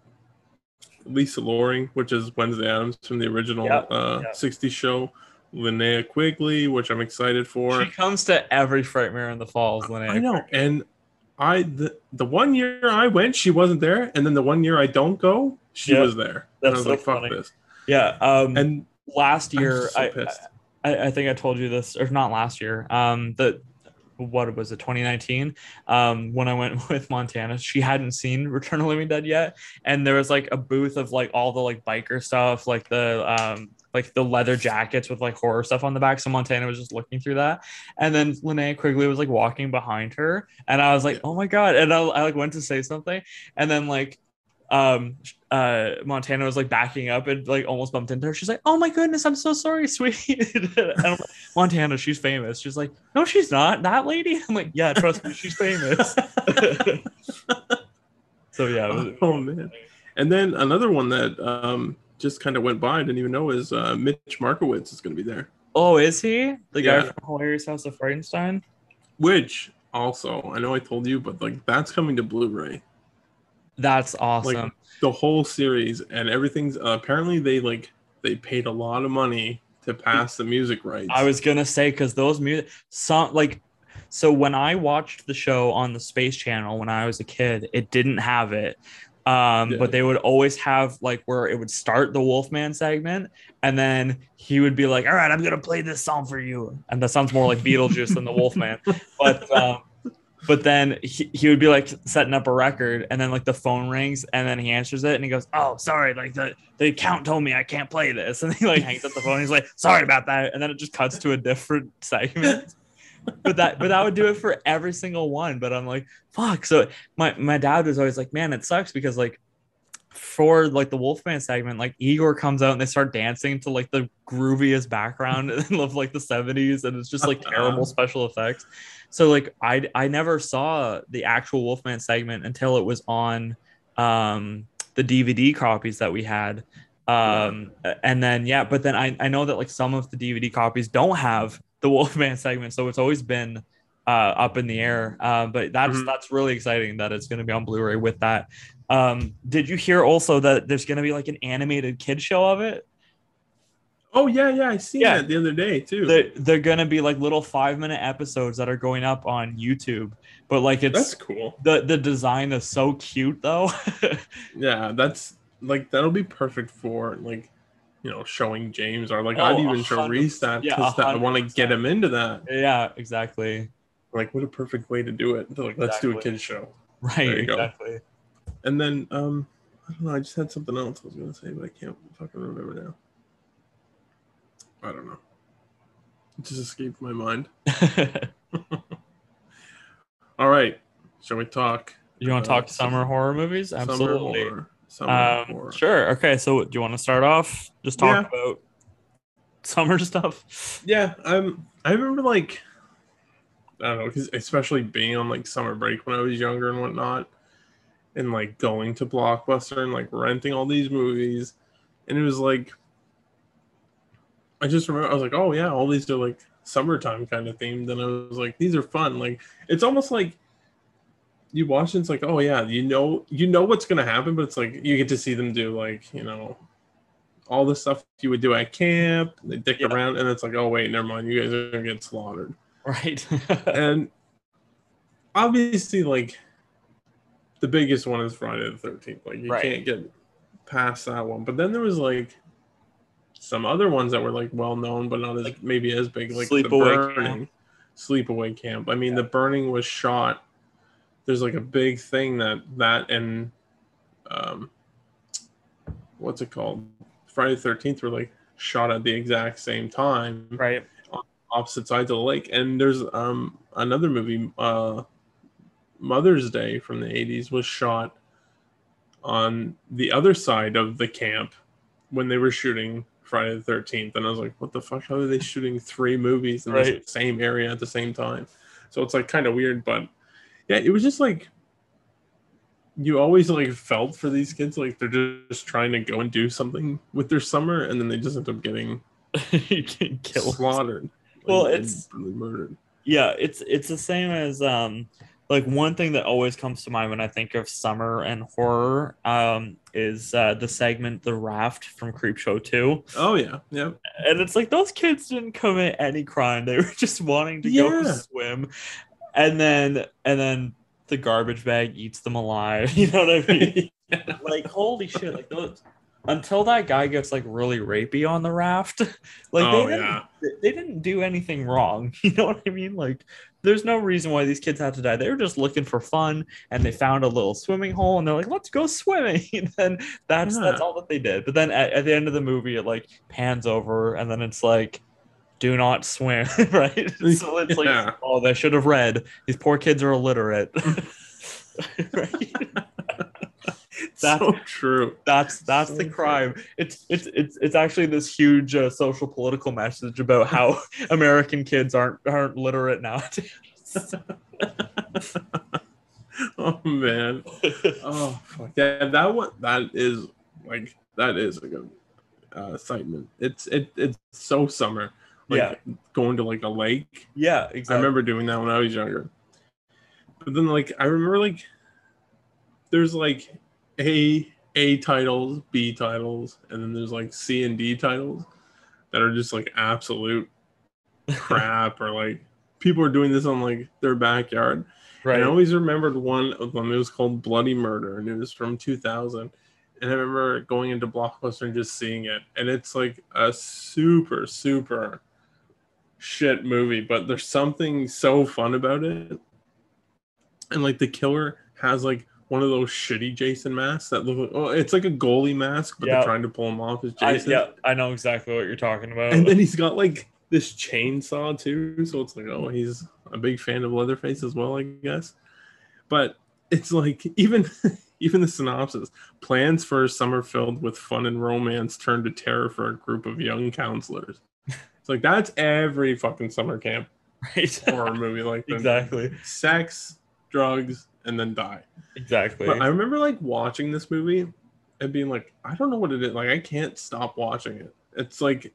Lisa Loring, which is Wednesday Addams from the original Yep, uh, yep. 60s show. Linnea Quigley, which I'm excited for. She comes to every Frightmare in the Falls, Linnea. I know, and I the, the one year I went, she wasn't there, and then the one year I don't go, she Yeah, was there. And I that's was so like, "Fuck funny. this!" Yeah. Um, And last year, so I. I I think I told you this, or not last year. Um, the what was it 2019 um when i went with montana she hadn't seen return of the living dead yet. And there was like a booth of like all the like biker stuff like the um like the leather jackets with like horror stuff on the back. So montana was just looking through that. And then linnea quigley was like walking behind her. And i was like Yeah. oh my god. And I, I like went to say something. And then like um uh montana was like backing up and like almost bumped into her. She's like oh my goodness i'm so sorry sweetie and I'm like, montana she's famous. She's like no she's not. That lady? I'm like yeah trust me she's famous. So yeah was- oh man. And then another one that um, just kind of went by, I didn't even know, is uh, Mitch Markowitz is going to be there. oh is he? The guy from hilarious house of frightenstein Which also, I know I told you, but like that's coming to Blu-ray. That's awesome The whole series and everything's uh, apparently they like they paid a lot of money to pass the music rights. I was gonna say because those music, some like, so when I watched the show on the Space Channel when I was a kid, it didn't have it. Um, Yeah. but they would always have like where it would start the Wolfman segment, and then he would be like, "All right, I'm gonna play this song for you," and that sounds more like Beetlejuice than the Wolfman. But um, but then he, he would be like setting up a record, and then like the phone rings, and then he answers it, and he goes, "Oh, sorry, like the the account told me I can't play this," and he like hangs up the phone. He's like, "Sorry about that," and then it just cuts to a different segment. but that but that would do it for every single one. But I'm like, fuck. So my my dad was always like, man, it sucks because like for like the Wolfman segment, like Igor comes out and they start dancing to like the grooviest background of like the 70s, and it's just like terrible special effects. So like I I never saw the actual Wolfman segment until it was on um the DVD copies that we had. Um and then yeah, but then I, I know that like some of the DVD copies don't have the Wolfman segment, so it's always been uh, up in the air. Uh, but that's Mhm. that's really exciting that it's going to be on Blu-ray with that. Um, did you hear also that there's going to be like an animated kid show of it? oh yeah, yeah, I seen Yeah. that the other day too. They're, they're going to be like little five minute episodes that are going up on YouTube. But like it's that's cool. the the design is so cute though. Yeah, that's like that'll be perfect for like you know showing James or like Oh, I'd even show Reese that yeah, because a I want to get him into that. yeah, exactly. Like what a perfect way to do it. Like let's do a Exactly. kids show. Right, Exactly. go. And then um I don't know, I just had something else I was gonna say, but I can't fucking remember now. I don't know. It just escaped my mind. All right. Shall we talk? you want to talk summer horror movies? Absolutely. Summer horror. Summer Um, horror. sure. Okay. So, do you want to start off? Just talk Yeah. about summer stuff. Yeah, I'm. I remember like, I don't know, because especially being on like summer break when I was younger and whatnot, and like going to Blockbuster and like renting all these movies, and it was like, I just remember I was like, oh yeah, all these are like summertime kind of themed, and I was like, these are fun. Like it's almost like you watch it, it's like, oh yeah, you know, you know what's gonna happen, but it's like you get to see them do like you know all the stuff you would do at camp. They dick Yeah. around, and it's like, oh wait, never mind. You guys are gonna get slaughtered. Right. And obviously, like the biggest one is Friday the Thirteenth. Like you Right. can't get past that one. But then there was like some other ones that were like well known, but not as Like maybe as big, like Sleepaway the Camp. burning, sleepaway camp. I mean, Yeah. the burning was shot. There's like a big thing that that and um, what's it called? Friday the Thirteenth were like shot at the exact same time, Right. On opposite sides of the lake. And there's um another movie, uh, Mother's Day from the '80s, was shot on the other side of the camp when they were shooting Friday the Thirteenth. And I was like, what the fuck? How are they shooting three movies in Right. the same area at the same time? So it's like kind of weird, but yeah, it was just like you always like felt for these kids like they're just trying to go and do something with their summer and then they just end up getting killed slaughtered Well, it's- brutally murdered Yeah, it's it's the same as um like one thing that always comes to mind when I think of summer and horror um is uh the segment The Raft from Creepshow 2. oh yeah yeah And it's like those kids didn't commit any crime. They were just wanting to go Yeah. swim. And then and then the garbage bag eats them alive. You know what I mean? like holy shit, like those until that guy gets like really rapey on the raft, like Oh, they didn't, yeah. they didn't do anything wrong. You know what I mean? Like there's no reason why these kids had to die. They were just looking for fun and they found a little swimming hole and they're like, let's go swimming. And then that's that's all that they did. But then at, at the end of the movie, it like pans over and then it's like do not swim, right? So it's like, Yeah. oh, they should have read. These poor kids are illiterate. right? That- so true That's that's So the true. crime. It's it's it's it's actually this huge uh, social political message about how American kids aren't aren't literate nowadays. oh man oh fuck yeah that one that is like that is a good uh segment it's it it's so summer like Yeah. going to like a lake yeah, exactly. I remember doing that when I was younger. But then like I remember like there's like A A titles, B titles, and then there's like C and D titles that are just like absolute crap or like people are doing this on like their backyard. right. And I always remembered one of them. It was called Bloody Murder and it was from 2000. And I remember going into Blockbuster and just seeing it. And it's like a super, super shit movie, but there's something so fun about it. And like the killer has like one of those shitty Jason masks that look. Oh, it's like a goalie mask, but Yeah. they're trying to pull him off as I, Jason. yeah, I know exactly what you're talking about. And then he's got like this chainsaw too. So it's like, oh, he's a big fan of Leatherface as well, I guess. But it's like even even the synopsis plans for a summer filled with fun and romance turn to terror for a group of young counselors. It's like that's every fucking summer camp right. horror movie like that. exactly. Sex, drugs, and then die. Exactly. But I remember like watching this movie and being like, I don't know what it is. Like I can't stop watching it. It's like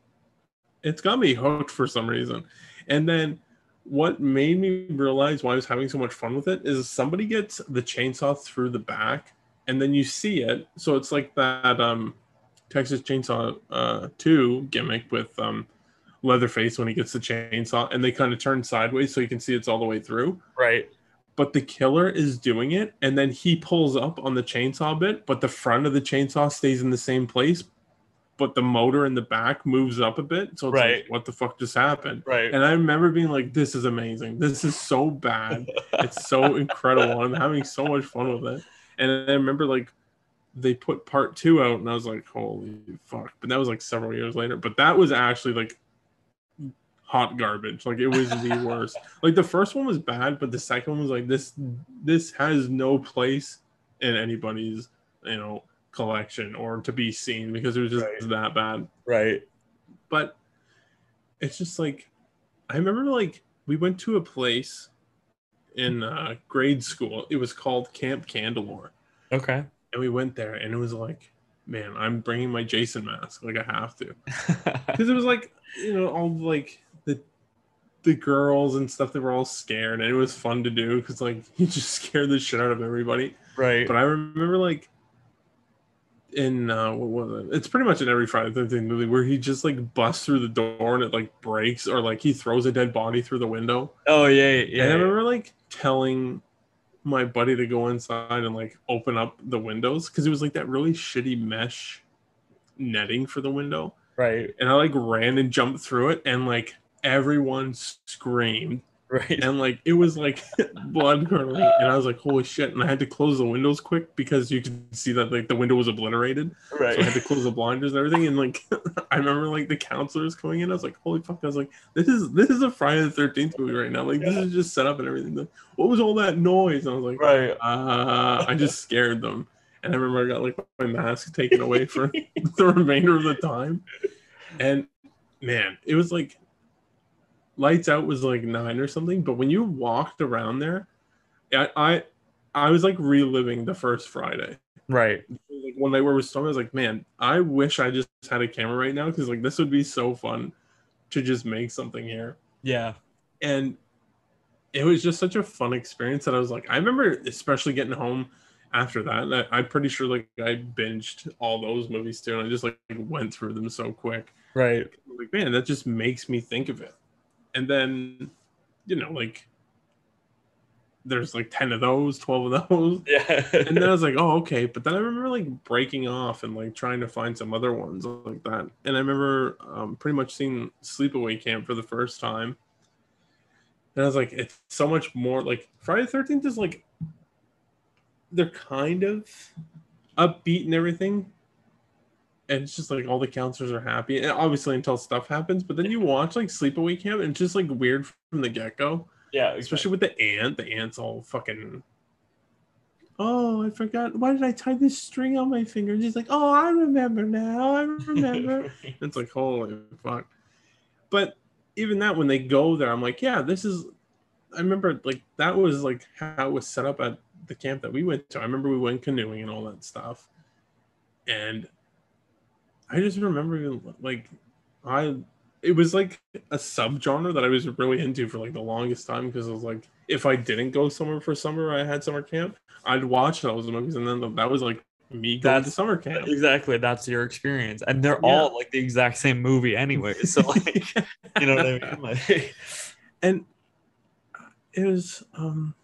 it's got me hooked for some reason. And then what made me realize why I was having so much fun with it is somebody gets the chainsaw through the back and then you see it. So it's like that um Texas Chainsaw uh 2 gimmick with um Leatherface when he gets the chainsaw and they kind of turn sideways so you can see it's all the way through right. But the killer is doing it and then he pulls up on the chainsaw bit but the front of the chainsaw stays in the same place but the motor in the back moves up a bit. So it's Right. like what the fuck just happened? Right. and i remember being like this is amazing. This is so bad. It's so incredible. I'm having so much fun with it. And i remember like they put part two out and i was like holy fuck. But that was like several years later. But that was actually like hot garbage like it was the worst like the first one was bad but the second one was like this this has no place in anybody's you know collection or to be seen because it was just Right. that bad right. but it's just like I remember like we went to a place in uh, grade school. It was called Camp Candelore, Okay. and we went there, and it was like, man, I'm bringing my Jason mask. Like I have to, because it was like you know all like the girls and stuff. They were all scared, and it was fun to do because like you just scared the shit out of everybody. right. But I remember like in uh what was it? It's pretty much in every Friday the 13th movie where he just like busts through the door and it like breaks or like he throws a dead body through the window. oh yeah, yeah. And I remember like telling my buddy to go inside and like open up the windows because it was like that really shitty mesh netting for the window. Right. And I like ran and jumped through it and like everyone screamed Right. and like it was like blood curdling and I was like holy shit and I had to close the windows quick because you could see that like the window was obliterated. right. So I had to close the blinders and everything. And like, I remember like the counselors coming in. I was like, "Holy fuck!" I was like, "This is this is a Friday the Thirteenth movie right now. Like, this is just set up and everything." Like, what was all that noise? And I was like, right. "Uh," I just scared them. And I remember I got like my mask taken away for the remainder of the time. And man, it was like lights out was like nine or something. But when you walked around there, I I, I was like reliving the first Friday Right. like one night where storming, I was like, man, I wish I just had a camera right now because like this would be so fun to just make something here. Yeah. And it was just such a fun experience that I was like, I remember especially getting home after that. And I, I'm pretty sure like I binged all those movies too, and I just like went through them so quick. Right. Like, man, that just makes me think of it. And then, you know, like there's like 10 of those, 12 of those Yeah. and then I was like, oh, okay. But then I remember like breaking off and like trying to find some other ones like that. And I remember um, pretty much seeing Sleepaway Camp for the first time. And I was like, it's so much more like Friday the 13th is like, they're kind of upbeat and everything. And it's just like all the counselors are happy. And obviously until stuff happens. But then you watch like Sleepaway Camp and it's just like weird from the get go yeah. especially with the ant. The ant's all fucking. Oh, I forgot. Why did I tie this string on my finger? And he's like, oh, I remember now. I remember. it's like, holy fuck. But even that, when they go there, I'm like, yeah, this is. I remember like that was like how it was set up at the camp that we went to. I remember we went canoeing and all that stuff, and I just remember like I it was like a subgenre that I was really into for like the longest time because I was like, if I didn't go somewhere for summer, I had summer camp, I'd watch those movies, and then that was like me going to That's- summer camp. Exactly. That's your experience. And they're Yeah. all like the exact same movie anyway. So like you know what I mean? Like and it was um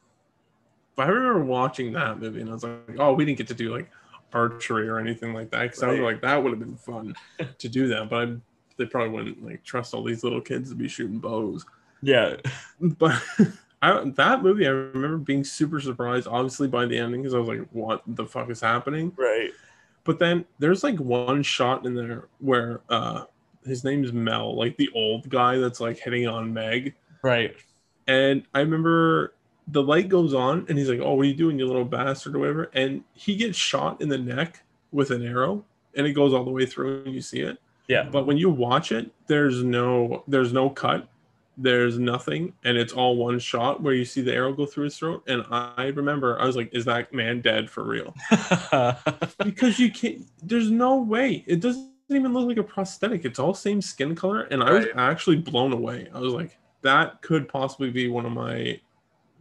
I remember watching that movie and I was like, oh, we didn't get to do like archery or anything like that because I was like, that would have been fun to do that, but I, they probably wouldn't like trust all these little kids to be shooting bows. yeah. But I, that movie, I remember being super surprised, obviously by the ending because I was like, what the fuck is happening? Right. But then there's like one shot in there where uh his name's Mel, like the old guy that's like hitting on Meg. Right. And I remember the light goes on and he's like, Oh, what are you doing, you little bastard or whatever? And he gets shot in the neck with an arrow and it goes all the way through and you see it. Yeah. But when you watch it, there's no there's no cut, there's nothing, and it's all one shot where you see the arrow go through his throat. And I remember I was like, Is that man dead for real? because you can't there's no way it doesn't even look like a prosthetic it's all same skin color and i was Right. actually blown away i was like that could possibly be one of my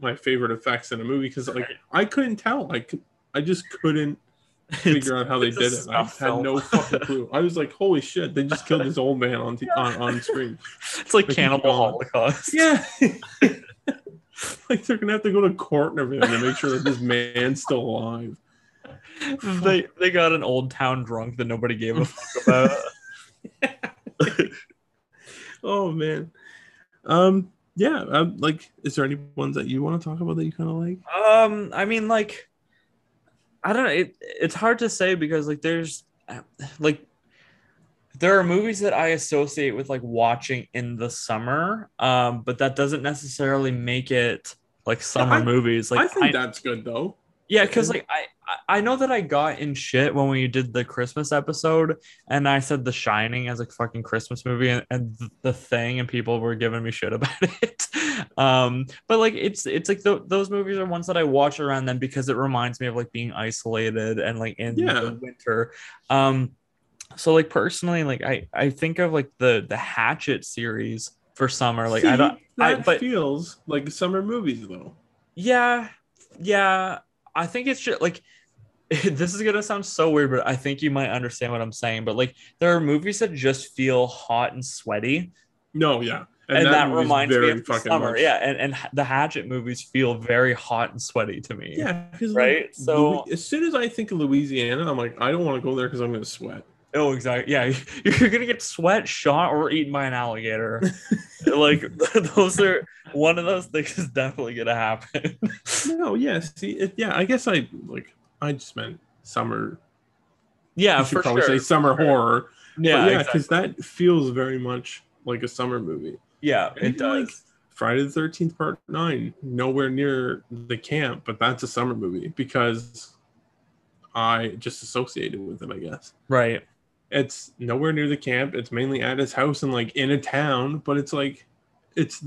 my favorite effects in a movie because like i couldn't tell Like i just couldn't figure out how they did it i had film. no fucking clue i was like holy shit they just killed this old man on t- on, on screen it's like Like, Cannibal. Holocaust. yeah like they're gonna have to go to court and everything to make sure that this man's still alive they they got an old town drunk that nobody gave a fuck about. Oh man. Um yeah, um, like is there any ones that you want to talk about that you kind of like? Um, I mean, like, I don't know. It it's hard to say because like there's like there are movies that I associate with like watching in the summer, um, but that doesn't necessarily make it like summer I- movies. Like I think that's good though. Yeah, because like I I- I know that I got in shit when we did the Christmas episode, and I said The Shining as a fucking Christmas movie, and, and the thing, and people were giving me shit about it. Um, but like it's it's like th- those movies are ones that I watch around them because it reminds me of like being isolated and like in Yeah. the winter. Um, so like personally, like I I think of like the the Hatchet series for summer. Like I don't. I, that but feels like summer movies though. yeah, yeah. I think it's just like this is gonna sound so weird, but I think you might understand what I'm saying. But like there are movies that just feel hot and sweaty. No, yeah. and, that, movie's reminds me of fucking summer. much- Yeah, and, and the Hatchet movies feel very hot and sweaty to me. Yeah, Right? So- as soon as I think of Louisiana, I'm like, I don't want to go there because I'm gonna sweat. Oh, exactly. Yeah, you're gonna get sweat, shot, or eaten by an alligator. like those are one of those things is definitely gonna happen. No, yeah, see, it, yeah, I guess I like, I just meant summer. yeah, I should probably sure. say summer horror. yeah, Yeah, yeah, exactly. because that feels very much like a summer movie. yeah, And it even, like, does. Friday the Thirteenth Part Nine, nowhere near the camp, but that's a summer movie because I just associated with it. I guess right. It's nowhere near the camp. It's mainly at his house and like in a town, but it's like it's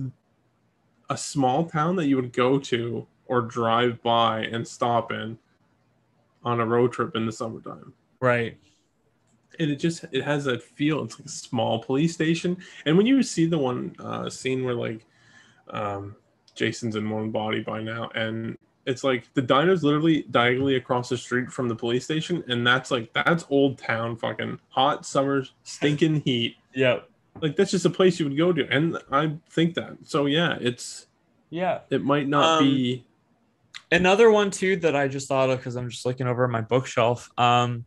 a small town that you would go to or drive by and stop in on a road trip in the summertime. Right. And it just it has that feel. It's like a small police station. And when you see the one uh, scene where like um, Jason's in one body by now, and it's like the diner's literally diagonally across the street from the police station, and that's like that's old town, fucking hot summer, stinking heat. Yeah. Like that's just a place you would go to, and I think that. So yeah, it's Yeah. it might not Um, be. Another one too that I just thought of because I'm just looking over my bookshelf. Um,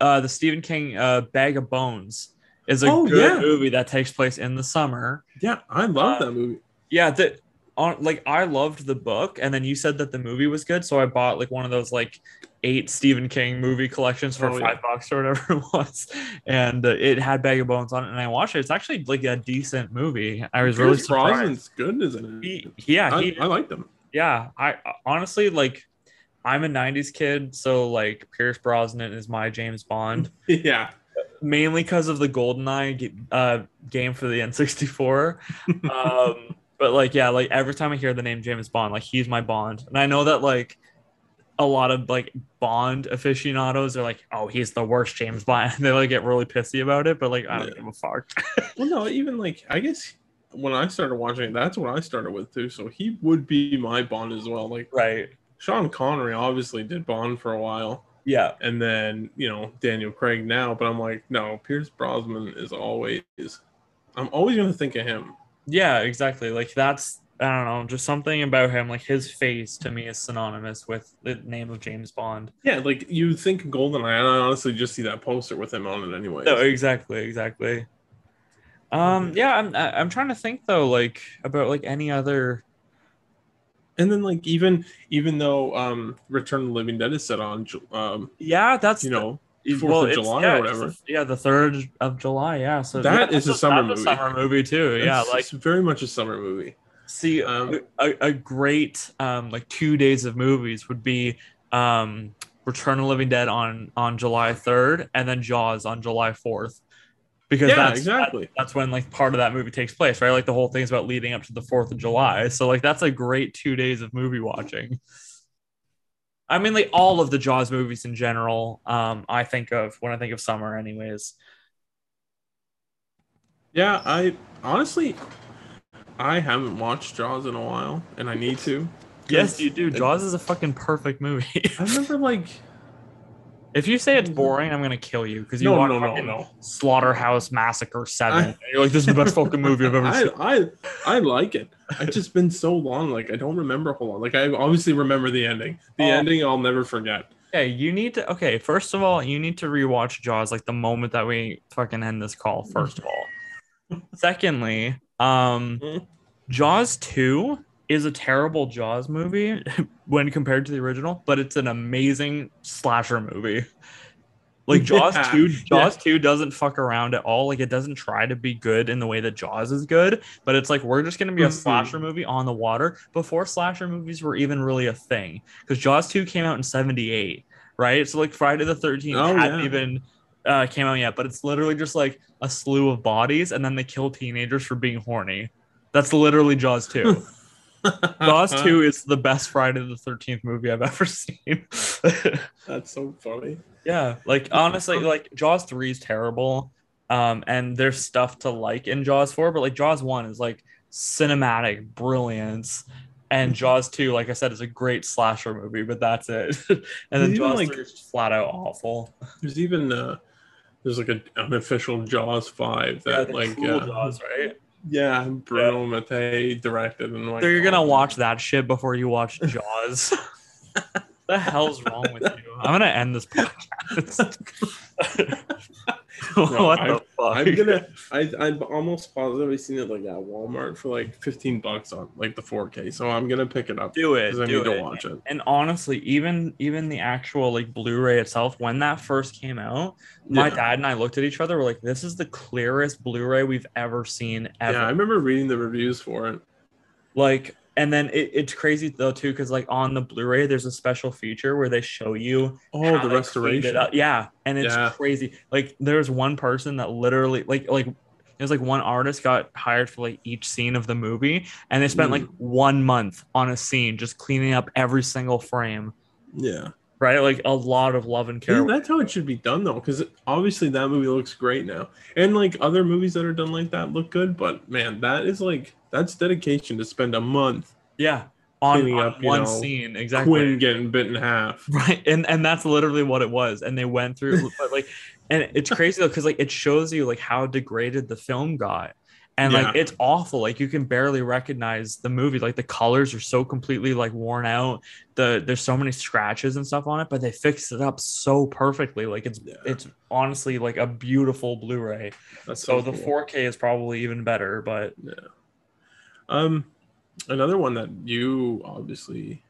uh, the Stephen King uh, Bag of Bones is a Oh, good yeah. movie that takes place in the summer. Yeah, I love uh, that movie. Yeah, that on like I loved the book, and then you said that the movie was good, so I bought like one of those like eight Stephen King movie collections for Oh, five yeah. bucks or whatever it was, and uh, it had Bag of Bones on it, and I watched it. It's actually like a decent movie. I was really Pierce surprised. Brosnan's good, isn't it? He, yeah, he, I, I like them. yeah. I honestly like. I'm a '90s kid, so like Pierce Brosnan is my James Bond, yeah, mainly because of the GoldenEye uh, game for the N64. um, but like, yeah, like every time I hear the name James Bond, like he's my Bond, and I know that like a lot of like Bond aficionados are like, oh, he's the worst James Bond. And they like get really pissy about it, but like I don't Yeah. give a fuck. Well, no, even like I guess when I started watching it, that's what I started with too. So he would be my Bond as well. Like right? Sean Connery obviously did Bond for a while, Yeah, and then you know Daniel Craig now. But I'm like, no, Pierce Brosnan is always. I'm always gonna think of him. Yeah, exactly. Like that's I don't know, just something about him. Like his face to me is synonymous with the name of James Bond. Yeah, like you think Goldeneye, and I honestly just see that poster with him on it anyway. No, exactly, exactly. Um, yeah, I'm I'm trying to think though, like about like any other. and then like even even though um Return of the Living Dead is set on um Yeah, that's you know Fourth of it's- July or yeah, it's whatever. the- yeah, the third of July. Yeah, so That yeah, is a summer movie. summer movie too. Yeah, it's- like it's very much a summer movie. see um, a, a great um like two days of movies would be um Return of the Living Dead on on July third, and then Jaws on July fourth. Because Yeah, that's exactly. that- that's when like part of that movie takes place, right? Like the whole thing's about leading up to the Fourth of July. So like that's a great two days of movie watching. I mean, like all of the Jaws movies in general, um, I think of when I think of summer, anyways. Yeah, I honestly I haven't watched Jaws in a while, and I need to. Yes, you do. Jaws is a fucking perfect movie. I remember like if you say it's boring, I'm gonna kill you because you No, watch no, no, no. Slaughterhouse Massacre Seven. I- you're like, this is the best fucking movie I've ever I, seen. I I like it. It's just been so long. Like I don't remember a whole lot. Like I obviously remember the ending. The Oh. ending I'll never forget. Okay, you need to. Okay, first of all, you need to rewatch Jaws like the moment that we fucking end this call. First of all, secondly, um, Mm. Jaws two is a terrible Jaws movie when compared to the original, but it's an amazing slasher movie. Like Jaws Yeah, two, Jaws two doesn't fuck around at all. Like it doesn't try to be good in the way that Jaws is good, but it's like we're just gonna be a Mhm. slasher movie on the water before slasher movies were even really a thing. Because Jaws two came out in '78, right? So like Friday the Thirteenth Oh, hadn't yeah. even uh, came out yet, but it's literally just like a slew of bodies, and then they kill teenagers for being horny. That's literally Jaws two. Jaws two is the best Friday the Thirteenth movie I've ever seen. That's so funny. Yeah, like honestly, like Jaws three is terrible. Um, and there's stuff to like in Jaws four, but like Jaws one is like cinematic brilliance, and Jaws two, like I said, is a great slasher movie, but that's it. and then Even, Jaws like- three is just flat out awful. There's even uh there's like a, an official Jaws five that the like Cruel uh, Jaws, right? Yeah, Bruno Mattei directed and like. So you're gonna watch that shit before you watch Jaws. the hell's wrong with you? I'm gonna end this podcast. what I'm- the fuck? I'm gonna. I I'm almost positive I've seen it like at Walmart for like 15 bucks on like the 4K. So I'm gonna pick it up do it. because I Do need to watch it. And honestly, even even the actual like Blu-ray itself, when that first came out, my Yeah. dad and I looked at each other. We're like, "This is the clearest Blu-ray we've ever seen ever." Yeah, I remember reading the reviews for it. like and then it, it's crazy though too because like on the blu-ray there's a special feature where they show you Oh, how the restoration. it yeah and it's Yeah. crazy like there's one person that literally like like there's like one artist got hired for like each scene of the movie and they spent like Mm. one month on a scene just cleaning up every single frame Yeah. right like a lot of love and care Isn't that's how it should be done though, because obviously that movie looks great now, and like other movies that are done like that look good. But man, that is like that's dedication to spend a month yeah on, on up, one know, scene exactly. Quint getting bit in half. right and and that's literally what it was and they went through but like and it's crazy though because like it shows you like how degraded the film got and like it's awful like you can barely recognize the movie like the colors are so completely like worn out the there's so many scratches and stuff on it but they fixed it up so perfectly like it's Yeah. it's honestly like a beautiful blu-ray. That's so so, the 4k is probably even better but Um, another one that you obviously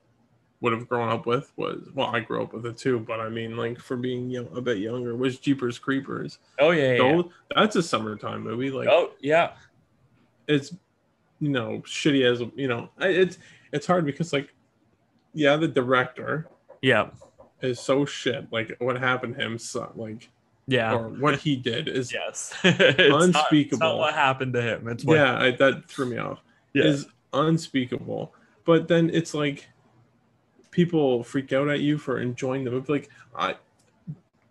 would have grown up with was well, I grew up with it too, but I mean, like for being young, a bit younger, was Jeepers Creepers. oh yeah, yeah, yeah. That's a summertime movie. Like oh yeah it's you know shitty as you know it's it's hard because like yeah the director yeah is so shit like what happened to him so, like yeah or what he did is yes it's not- not Unspeakable. what happened to him it's what yeah I, that threw me off yeah. is unspeakable but then it's like people freak out at you for enjoying the movie like i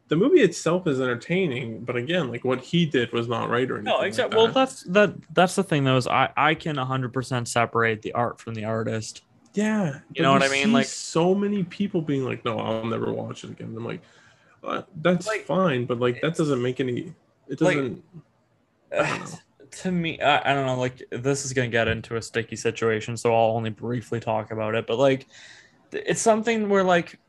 the movie itself is entertaining but again like what he did was not right or anything No, like exactly. that. well, that's that. That's the thing, though. Is I I can 100 percent separate the art from the artist. Yeah, You know what I mean? Like- so many people being like, "No, I'll never watch it again." I'm like, uh, "That's Like, fine," but like that doesn't make any. It doesn't. Know. To me, I, I don't know. Like this is gonna get into a sticky situation, so I'll only briefly talk about it. But like, it's something where like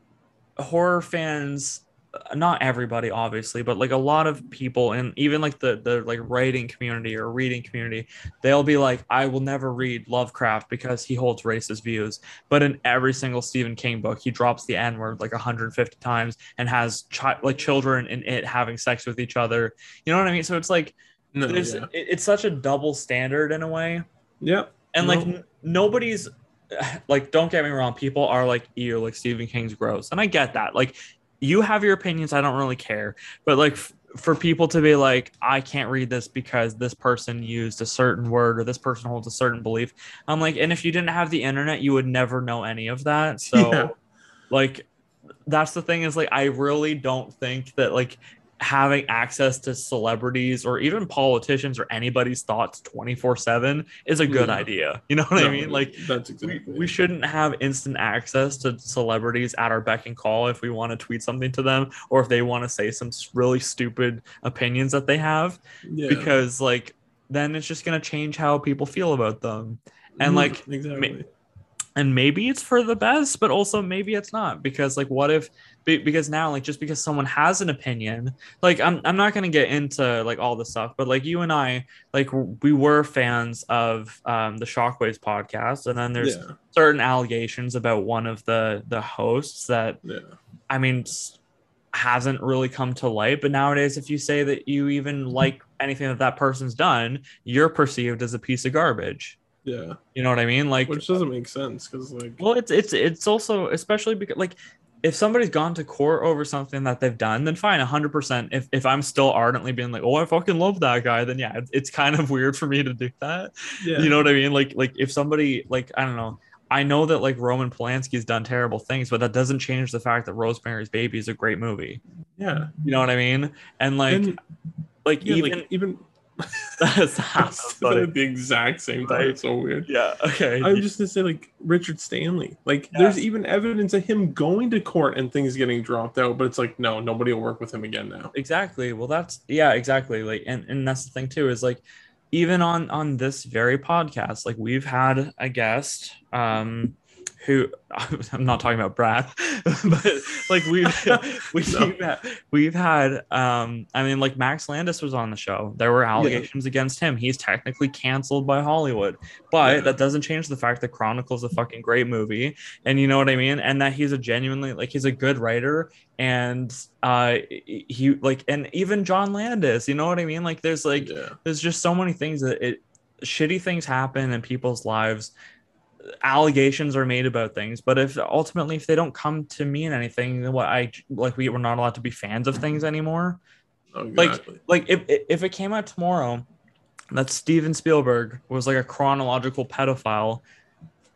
horror fans uh, not everybody obviously but like a lot of people and even like the the like writing community or reading community they'll be like i will never read lovecraft because he holds racist views but in every single stephen king book he drops the n word like 150 times and has chi- like children in it having sex with each other you know what i mean so it's like No, there's yeah. it, it's such a double standard in a way. Yep. and like n- nobody's like don't get me wrong people are like ew like stephen king's gross. And i get that. Like you have your opinions. I don't really care. But like f- for people to be like i can't read this because this person used a certain word or this person holds a certain belief i'm like and if you didn't have the internet you would never know any of that. So Yeah. like that's the thing is like i really don't think that like having access to celebrities or even politicians or anybody's thoughts 24 7 is a good Yeah. idea you know what i mean like that's exactly. we it. shouldn't have instant access to celebrities at our beck and call if we want to tweet something to them or if they want to say some really stupid opinions that they have Yeah. because like then it's just going to change how people feel about them and Mhm, like exactly. And maybe it's for the best but also maybe it's not because like what if because now like just because someone has an opinion like i'm, I'm not going to get into like all this stuff but like you and i like we were fans of um, the shockwaves podcast and then there's yeah. certain allegations about one of the the hosts that Yeah. i mean hasn't really come to light but nowadays if you say that you even like anything that that person's done you're perceived as a piece of garbage Yeah. you know what i mean like Which doesn't make sense because like. well, it's it's it's also especially because like if somebody's gone to court over something that they've done, then fine, hundred percent. If if I'm still ardently being like, oh, I fucking love that guy, then yeah, it's, it's kind of weird for me to do that. yeah. You know what I mean? Like like if somebody like I don't know. I know that like Roman Polanski's done terrible things, but that doesn't change the fact that Rosemary's Baby is a great movie. Yeah. You know what I mean? And like And, like yeah, even like even. That's funny. at the exact same time. Right. It's so weird. yeah okay I'm just gonna say like Richard Stanley. Like there's even evidence of him going to court and things getting dropped out, but it's like no, nobody will work with him again now. exactly well that's yeah exactly like and and that's the thing too is like even on on this very podcast, like we've had a guest um who I'm not talking about Brad, but like we've we've, No. had, we've had um I mean like Max Landis was on the show. There were allegations against him. He's technically canceled by Hollywood, but Yeah. that doesn't change the fact that Chronicles is a fucking great movie, and you know what I mean, and that he's a genuinely like he's a good writer, and uh he like and even John Landis, you know what I mean? Like there's like yeah. there's just so many things that it shitty things happen in people's lives allegations are made about things but if ultimately if they don't come to mean anything then what i like we were not allowed to be fans of things anymore Oh, Like- like if if it came out tomorrow that steven spielberg was like a chronological pedophile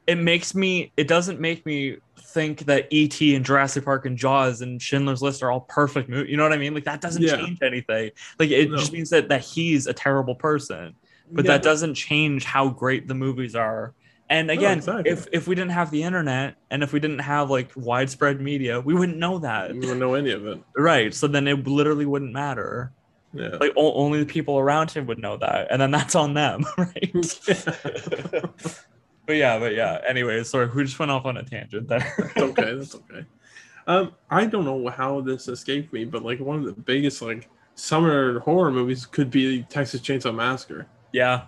it makes me it doesn't make me think that et and jurassic park and jaws and schindler's list are all perfect movies you know what i mean like that doesn't Yeah. change anything like it No. just means that that he's a terrible person but Yeah. that doesn't change how great the movies are and again exactly. if if we didn't have the internet and if we didn't have like widespread media we wouldn't know that We wouldn't know any of it. right so then it literally wouldn't matter Yeah. like o- only the people around him would know that and then that's on them right but yeah but yeah anyway sorry we just went off on a tangent there That's okay. That's okay. Um, I don't know how this escaped me, but like one of the biggest like summer horror movies could be Texas Chainsaw Massacre, yeah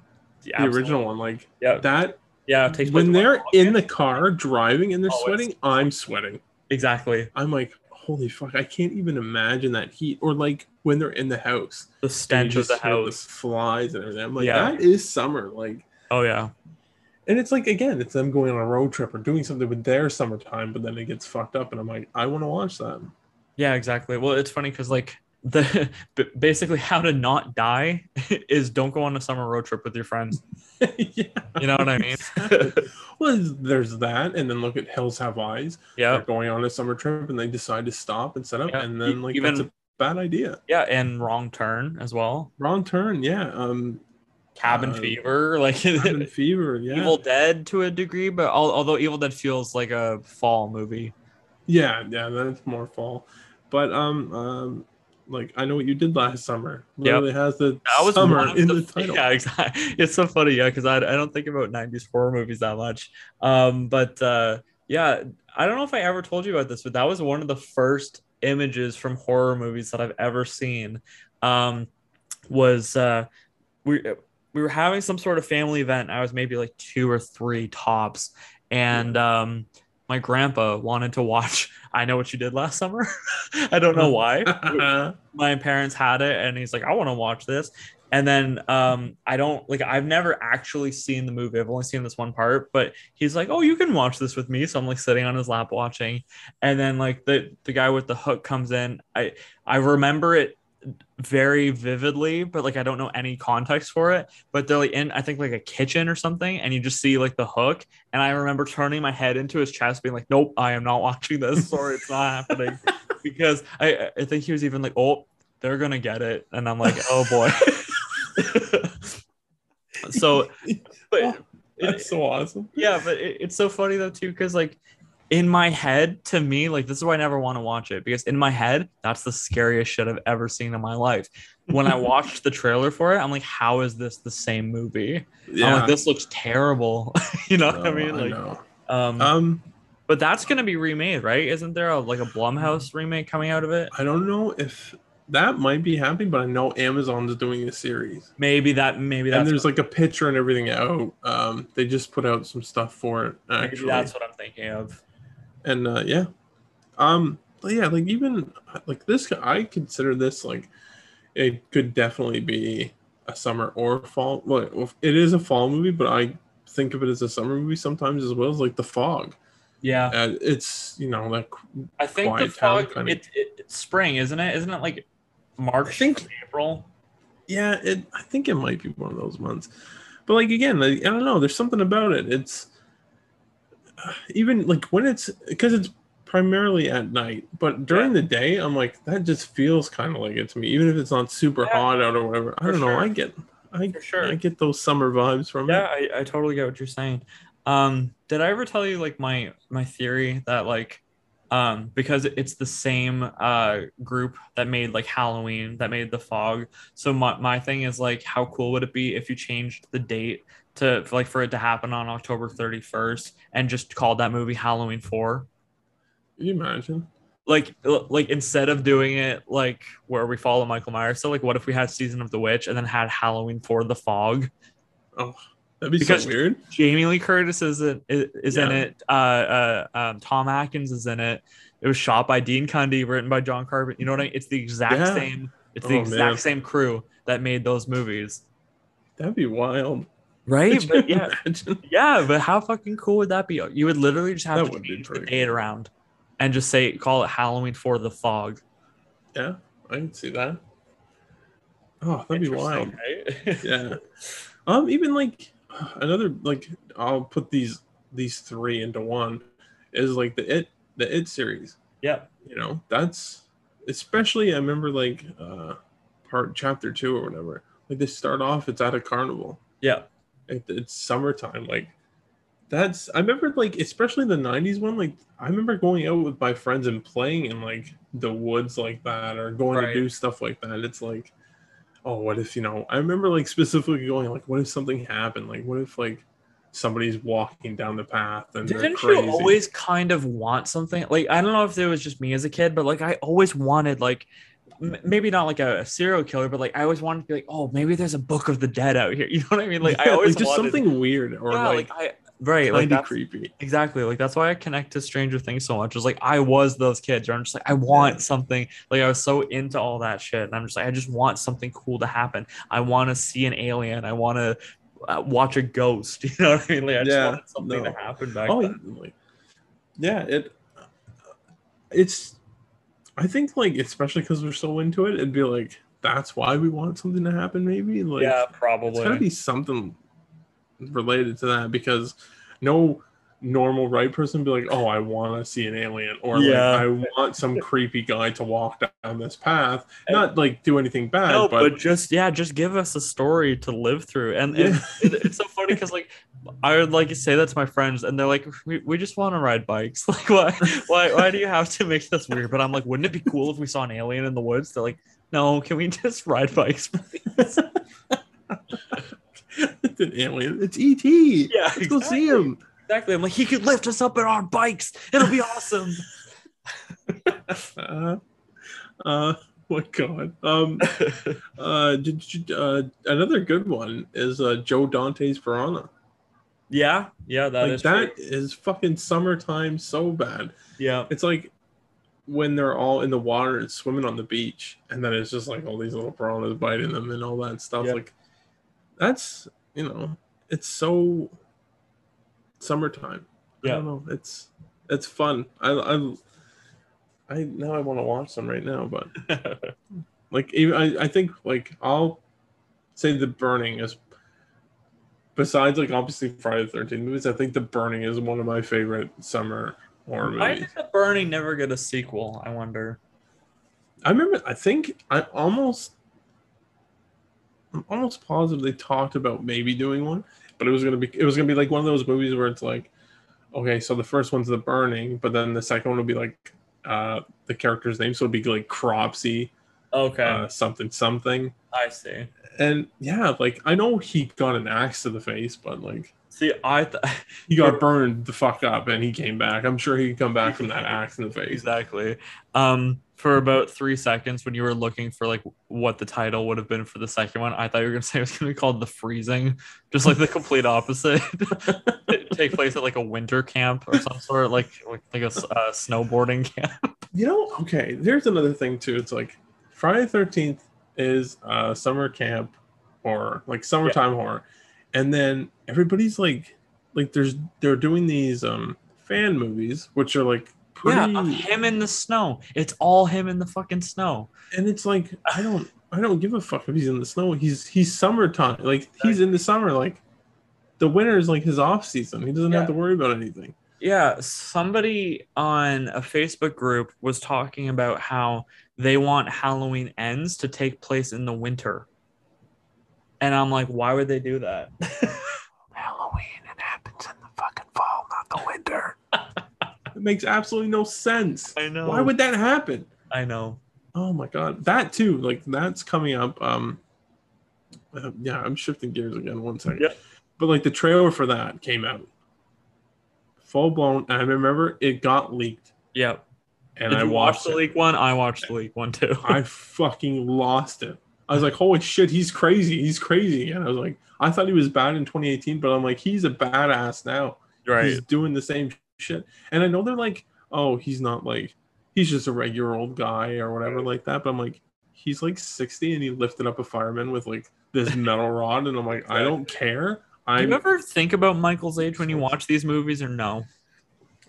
yeah the absolutely. original one. Like yeah that yeah it takes when they're in the car driving and they're Oh, sweating, I'm sweating. exactly I'm like, holy fuck! I can't even imagine that heat. Or like when they're in the house, the stench of the house flies and everything. I'm like, Yeah. that is summer. Like, oh yeah and it's like again, it's them going on a road trip or doing something with their summertime, but then it gets fucked up, and I'm like, I want to watch that. Yeah, exactly. Well, it's funny because like the basically how to not die is don't go on a summer road trip with your friends. yeah. You know what I mean? well, there's that, and then look at Hills Have Eyes. yeah, They're going on a summer trip, and they decide to stop and set up, Yeah, and then like even- that's a bad idea. yeah, and wrong turn as well. Wrong turn, yeah. Um, Cabin Uh, fever, like Cabin Fever, yeah, Evil Dead to a degree, but al- although Evil Dead feels like a fall movie. yeah, yeah. That's more fall, but um, um, like I know what you did last summer. Yeah, it has the That was summer in the, title. Yeah, exactly. It's so funny, yeah, because I, I don't think about '90s horror movies that much. Um, but uh, yeah, I don't know if I ever told you about this, but that was one of the first images from horror movies that I've ever seen. Um, was uh, we we were having some sort of family event. I was maybe like two or three tops, and um, my grandpa wanted to watch. I know what you did last summer. I don't know why. My parents had it and he's like i want to watch this. And then um i don't like i've never actually seen the movie. I've only seen this one part but he's like oh you can watch this with me. So i'm like sitting on his lap watching. And then like the the guy with the hook comes in. I i remember it very vividly but like i don't know any context for it but they're like in i think like a kitchen or something and you just see like the hook and i remember turning my head into his chest being like nope i am not watching this sorry it's not happening because I I think he was even like, oh, they're gonna get it, and I'm like, oh boy. so, but Oh, it- That's so awesome. yeah, but it, it's so funny though too, because like in my head, to me, like this is why I never want to watch it because in my head, that's the scariest shit I've ever seen in my life. When I watched the trailer for it, I'm like, how is this the same movie? I'm Yeah, like, this looks terrible. you know what I mean? Like, know. um, um, but that's gonna be remade, right? Isn't there a like a Blumhouse remake coming out of it? I don't know if that might be happening, but I know Amazon's doing a series, Maybe that. Maybe that's and there's like a picture and everything out. Um, they just put out some stuff for it actually, that's what I'm thinking of. And uh, yeah, um, but yeah, like even like this, I consider this like it could definitely be a summer or fall. Well, it is a fall movie, but I think of it as a summer movie sometimes as well as like The Fog. Yeah, Uh, it's you know like I think the fog. kinda- It, it, it's spring, isn't it? Isn't it like March? I think- April. yeah, it. I think it might be one of those months, but like again, like, I don't know. There's something about it. It's even like when it's because it's primarily at night, but during the day, I'm like that just feels kind of like it to me, even if it's not super Yeah. hot out or whatever. I For don't know. sure. I get, I, For sure. I get those summer vibes from Yeah, it. I, I totally get what you're saying. Um, did I ever tell you like my my theory that like um, because it's the same uh, group that made like Halloween, that made The Fog. So my, my thing is like, how cool would it be if you changed the date to like for it to happen on October 31st and just called that movie Halloween 4? Can you imagine? Like, like instead of doing it like where we follow Michael Myers, so like, what if we had Season of the Witch and then had Halloween for The Fog? Oh, that'd be Because- so weird. Jamie Lee Curtis is in, is in Yeah. it. Uh, uh, um, Tom Atkins is in it. It was shot by Dean Cundey, written by John Carpenter. You know what I mean? It's the exact Yeah. same. It's the Oh, exact man. same crew that made those movies, That'd be wild. Right? But yeah, imagine? yeah. But how fucking cool would that be? You would literally just have That to change the around and just say call it Halloween for the fog. Yeah, I can see that. Oh, that'd be wild. Right? Yeah. Um, even like another like I'll put these these three into one is like the it the it series. yeah. You know, that's especially I remember like uh part chapter two or whatever. Like they start off, it's at a carnival. Yeah. It, it's summertime. Like that's I remember like especially the '90s one. Like I remember going out with my friends and playing in like the woods like that, or going Right. to do stuff like that. It's like, oh, what if you know? I remember like specifically going like, what if something happened? Like, what if like somebody's walking down the path and Didn't crazy? you always kind of want something? Like I don't know if it was just me as a kid, but like I always wanted like m- maybe not like a, a serial killer, but like I always wanted to be like, oh, maybe there's a Book of the Dead out here. You know what I mean? Like I Yeah, always just wanted, something weird or yeah, like, like, I right, like that's, creepy. exactly like that's why I connect to Stranger Things so much. It's like I was those kids. Where I'm just like I want Yeah. something. Like I was so into all that shit, and I'm just like I just want something cool to happen. I want to see an alien. I want to. Uh, watch a ghost, you know what I mean? Like I just wanted something no. to happen back oh then. yeah, like, yeah it it's i think like especially because we're so into it it'd be like that's why we want something to happen maybe? Like yeah, probably it's gotta be something related to that because no normal right person be like oh i want to see an alien or Yeah. like i want some creepy guy to walk down this path not like do anything bad no, but, but, just yeah, just give us a story to live through. And, and it, it's so funny because like I would like to say that to my friends, and they're like, "We, we just want to ride bikes. Like, why why why do you have to make this weird?" But I'm like, wouldn't it be cool if we saw an alien in the woods? They're like, "No, can we just ride bikes?" please?" it's an alien it's et yeah let's go see him exactly. I'm like, he could lift us up in our bikes. It'll be awesome. uh, uh my god um uh, did, did- uh another good one is uh joe dante's piranha yeah, yeah, that like is that true. is fucking summertime so bad Yeah, it's like when they're all in the water and swimming on the beach and then it's just like all these little piranhas biting them and all that stuff Yeah. like that's you know it's so summertime i Yeah. don't know it's it's fun i i i now i want to watch them right now but like even I, I think like i'll say the burning is besides like obviously friday the 13th movies i think the burning is one of my favorite summer horror Why movies did the Burning never get a sequel? I wonder. i remember i think i almost i'm almost positive they talked about maybe doing one but it was gonna be it was gonna be like one of those movies where it's like okay so the first one's the burning but then the second one will be like uh the character's name so it'd be like cropsy Okay, uh something something I see. and yeah, like I know he got an axe to the face, but like See, I th- he got burned the fuck up and he came back. I'm sure he could come back from that axe in the face. exactly. Um, for about three seconds, when you were looking for like what the title would have been for the second one, I thought you were gonna say it was gonna be called the freezing, just like the complete opposite. Take place at like a winter camp or some sort, like like, like a uh, snowboarding camp. You know, okay, there's another thing too. It's like Friday thirteenth is uh summer camp horror, like summertime horror. And then everybody's like like there's they're doing these um fan movies, which are like pretty Yeah, him in the snow. It's all him in the fucking snow. and it's like I don't I don't give a fuck if he's in the snow. He's he's summertime. Like he's in the summer. Like the winter is like his off season. He doesn't Yeah. have to worry about anything. Yeah, somebody on a Facebook group was talking about how they want Halloween ends to take place in the winter. And I'm like, why would they do that? Halloween it happens in the fucking fall, not the winter. It makes absolutely no sense. I know. Why would that happen? I know? Oh my god, that too. Like that's coming up. Um, uh, yeah, I'm shifting gears again. One second. Yeah. But like the trailer for that came out, full blown. I remember it got leaked, Yep. and Did I watched the it. leak one? I watched the leak one too. I fucking lost it. I was like, holy shit, he's crazy. He's crazy. And I was like, I thought he was bad in 2018, but I'm like, he's a badass now. right. He's doing the same shit. And I know they're like, oh, he's not like, he's just a regular old guy or whatever like that. But I'm like, he's like 60 and he lifted up a fireman with like this metal rod. And I'm like, I don't care. Do I'm, you ever think about Michael's age when you watch these movies, or no?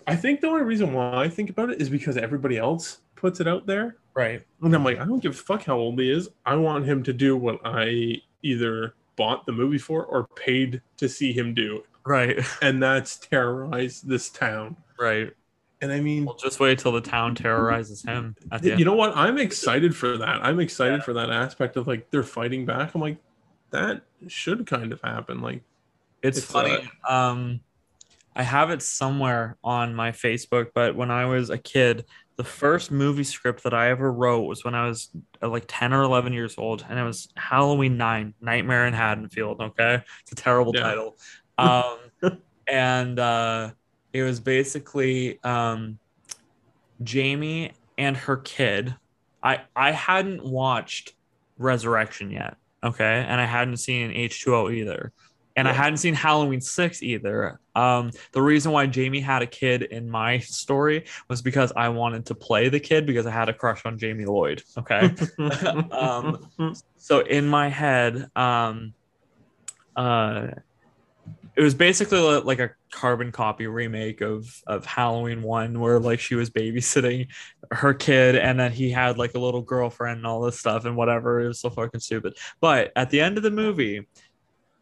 I think the only reason why I think about it is because everybody else puts it out there. Right. And I'm like, I don't give a fuck how old he is. I want him to do what I either bought the movie for or paid to see him do. Right. And that's terrorize this town. Right. And I mean, Well, just wait till the town terrorizes him at the you know what? I'm excited for that. I'm excited Yeah. for that aspect of like they're fighting back. I'm like, that should kind of happen. Like, It's, It's, funny. um, I have it somewhere on my Facebook, but when I was a kid, the first movie script that I ever wrote was when I was uh, like 10 or 11 years old, and it was Halloween 9, Nightmare in Haddonfield. Okay. It's a terrible Yeah. title. Um, and uh, it was basically um, Jamie and her kid. I, I hadn't watched Resurrection yet. Okay. And I hadn't seen H2O either and I hadn't seen Halloween 6 either. Um, the reason why Jamie had a kid in my story was because I wanted to play the kid because I had a crush on Jamie Lloyd. Okay. Um, so in my head, um, uh, it was basically like a carbon copy remake of of Halloween one, where like she was babysitting her kid, and then he had like a little girlfriend and all this stuff and whatever. It was so fucking stupid. But at the end of the movie,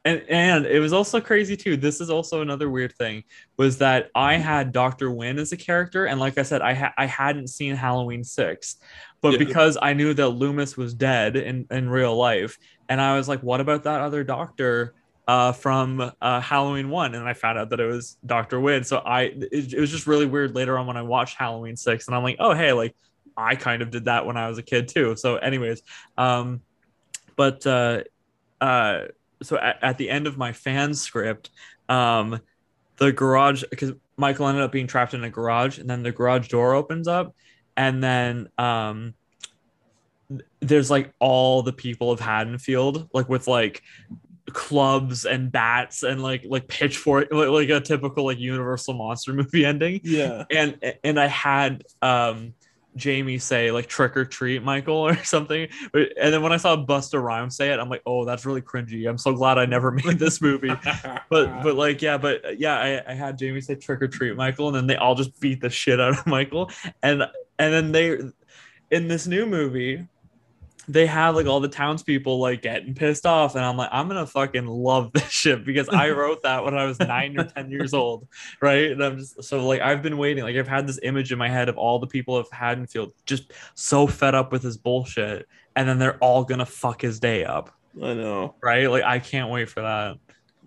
and and it was also crazy too. This is also another weird thing was that I had Doctor Wynn as a character, and like I said, I ha- I hadn't seen Halloween six, but Yeah. because I knew that Loomis was dead in in real life, and I was like, what about that other doctor? Uh, from uh, Halloween one, and I found out that it was Doctor Wynn. So I, it, it was just really weird later on when I watched Halloween six, and I'm like, oh hey, like I kind of did that when I was a kid too. So, anyways, um, but uh, uh, so at, at the end of my fan script, um, the garage because Michael ended up being trapped in a garage, and then the garage door opens up, and then um, there's like all the people of Haddonfield, like with like clubs and bats and like like pitchfork, like, like a typical like Universal monster movie ending yeah. and and I had um Jamie say like trick or treat Michael or something. And then when I saw Busta Rhymes say it, I'm like, oh, that's really cringy. I'm so glad I never made this movie. But but like yeah, but uh, yeah, I, I had Jamie say trick or treat Michael, and then they all just beat the shit out of Michael. And and then they in this new movie, they have like all the townspeople like getting pissed off, and I'm like, I'm gonna fucking love this shit because I wrote that when I was nine or ten years old, right? And I'm just so like I've been waiting, like I've had this image in my head of all the people of Haddonfield just so fed up with his bullshit, and then they're all gonna fuck his day up, I know. right? Like I can't wait for that.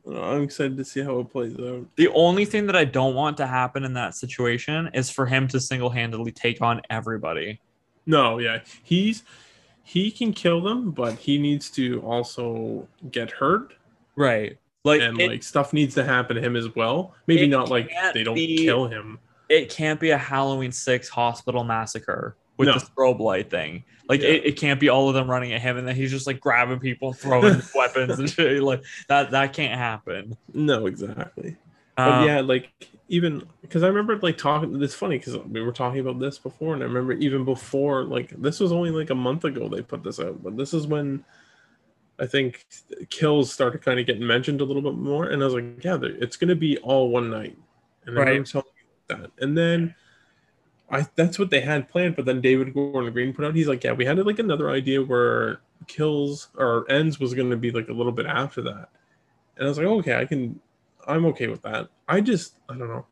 I'm excited to see how it plays out. The only thing that I don't want to happen in that situation is for him to single handedly take on everybody. No, yeah, he's he can kill them, but he needs to also get hurt, Right. Like, and it, like stuff needs to happen to him as well. Maybe not like they don't be- kill him. it can't be a Halloween 6 hospital massacre with No. the strobe light thing. Like, Yeah. it, it can't be all of them running at him and then he's just like grabbing people throwing weapons and shit. Like, that, that can't happen. No, exactly. But Um, yeah, like even because I remember like talking. It's funny because we were talking about this before, and I remember even before like this was only like a month ago they put this out, but this is when I think kills started kind of getting mentioned a little bit more, and I was like, yeah, it's gonna be all one night, and I Right. remember telling you that, and then. I, that's what they had planned, but then David Gordon Green put out. He's like, "Yeah, we had like another idea where kills or ends was going to be like a little bit after that," and I was like, "Okay, I can, I'm okay with that." I just, I don't know.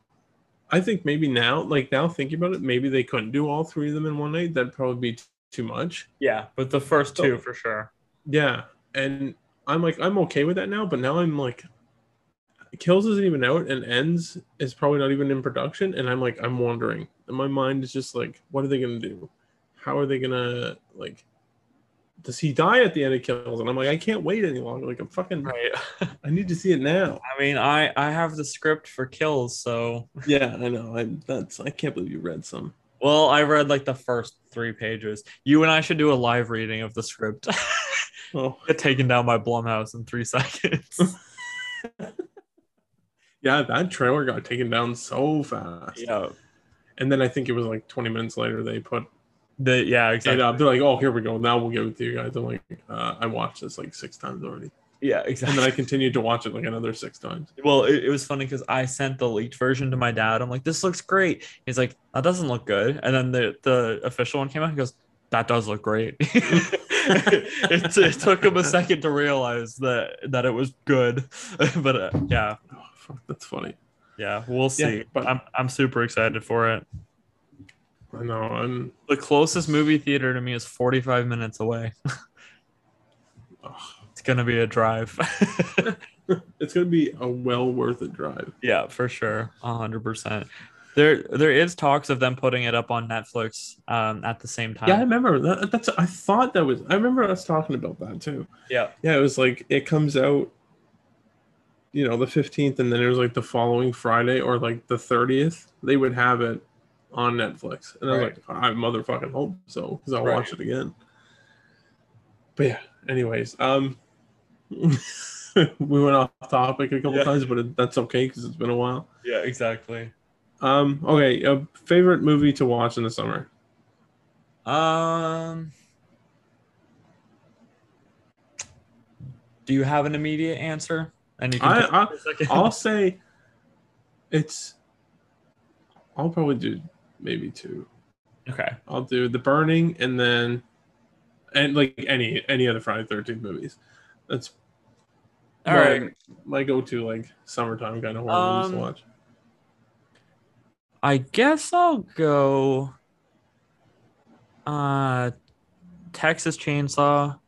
I think maybe now, like now thinking about it, maybe they couldn't do all three of them in one night. That'd probably be too much. yeah, but the first So- two for sure. Yeah, and I'm like, I'm okay with that now. But now I'm like, Kills isn't even out and ends is probably not even in production. And I'm like, I'm wondering. And my mind is just like, what are they gonna do? How are they gonna like does he die at the end of Kills? And I'm like, I can't wait any longer. Like I'm fucking Right. I need to see it now. I mean, I I have the script for Kills, so Yeah, I know. I that's I can't believe you read some. well, I read like the first three pages. You and I should do a live reading of the script. Oh Get taken down by Blumhouse in three seconds. yeah, that trailer got taken down so fast. yeah. And then I think it was like 20 minutes later they put The, yeah, it exactly. up. They're like, oh, here we go. Now we'll give it to you guys. I'm like, uh, I watched this like six times already. Yeah, exactly. And then I continued to watch it like another six times. Well, it, it was funny because I sent the leaked version to my dad. I'm like, this looks great. He's like, that doesn't look good. And then the, the official one came out. He goes, that does look great. it, it took him a second to realize that that it was good. but uh, yeah, Oh, fuck, that's funny. yeah, we'll see. Yeah, but- I'm, I'm super excited for it. I know. I'm. The closest movie theater to me is 45 minutes away. It's going to be a drive. It's gonna be a well worth it drive. Yeah, for sure, hundred percent. There, there is talks of them putting it up on Netflix um, at the same time. Yeah, I remember that. That's. I thought that was. I remember us talking about that too. yeah, Yeah, it was like it comes out. You know, the fifteenth, and then it was like the following Friday or like the thirtieth. They would have it on Netflix, and I was Right. like, I motherfucking hope so because I'll Right. watch it again. But yeah, anyways, um, we went off topic a couple Yeah. times, but it, that's okay because it's been a while. yeah, exactly. Um, okay, a favorite movie to watch in the summer. Um, do you have an immediate answer? And you can I- I- for a second. I'll say it's. I'll probably do maybe two. okay. I'll do The Burning and then, and like any any other Friday Thirteenth movies. That's All my, right. my go-to like summertime kind of horror movies to Um, watch. I guess I'll go. Uh, Texas Chainsaw,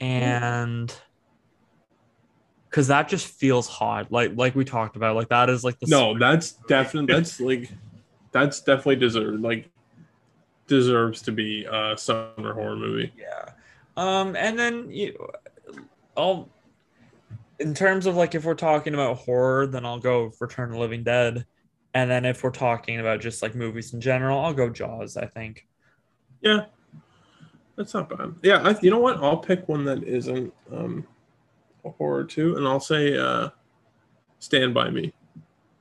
and because that just feels hot, like like we talked about, like that is like the No, that's definitely that's like that's definitely deserved like deserves to be a summer horror movie. Yeah. Um, and then you, I'll, in terms of like if we're talking about horror, then I'll go Return of the Living Dead, and then if we're talking about just like movies in general, I'll go Jaws. I think. Yeah, that's not bad. Yeah, I, you know what? I'll pick one that isn't um, a horror too, and I'll say uh, Stand by Me.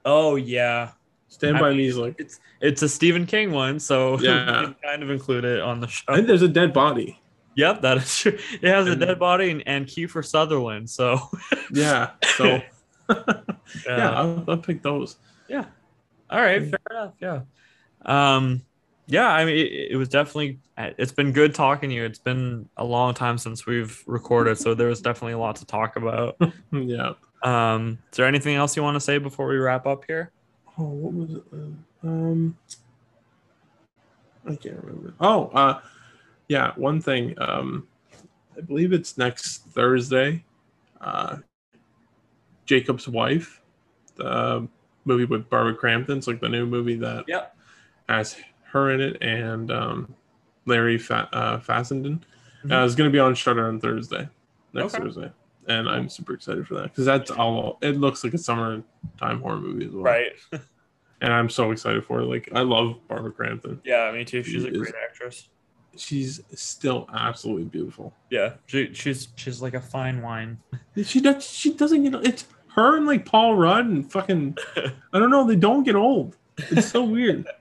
Oh yeah, Stand I by mean, Me is like it's it's a Stephen King one, so Yeah. kind of include it on the show. I think there's a dead body. Yep, that is true. It has a dead body and, and Kiefer Sutherland, so Yeah, so yeah, yeah. I'll, I'll pick those. Yeah. All right. Fair enough. Yeah. Um, yeah. I mean, it, it was definitely. It's been good talking to you. It's been a long time since we've recorded, so there was definitely a lot to talk about. Yeah. Um, is there anything else you want to say before we wrap up here? Oh, what was it? Uh, Um, I can't remember. Oh, uh, yeah. One thing. Um, I believe it's next Thursday. Uh, Jacob's wife, the movie with Barbara Crampton. It's like the new movie that Yep. has her in it and um, Larry Fa- uh, Fessenden. Mhm. Uh, it's going to be on Shudder on Thursday, next Okay. Thursday, and I'm super excited for that because that's all. It looks like a summertime horror movie as well, Right. And I'm so excited for it. Like I love Barbara Crampton. Yeah, me too. She's a She is- great actress. She's still absolutely beautiful. Yeah, she, she's she's like a fine wine. She does. She doesn't get. It's her and like Paul Rudd and fucking. I don't know. They don't get old. It's so weird.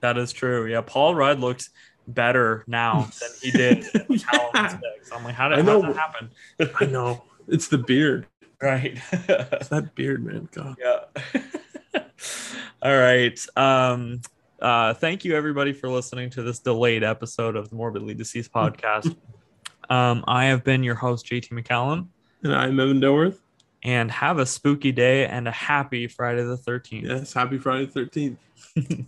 That is true. Yeah, Paul Rudd looks better now than he did. yeah, I'm like, how did I know. that happen? I know. It's the beard. Right. It's that beard, man. God. yeah. All right. Um uh thank you everybody for listening to this delayed episode of the Morbidly Deceased podcast. um I have been your host JT McCallum And I'm Evan Dilworth. and have a spooky day and a happy Friday the 13th. Yes. Happy Friday the 13th.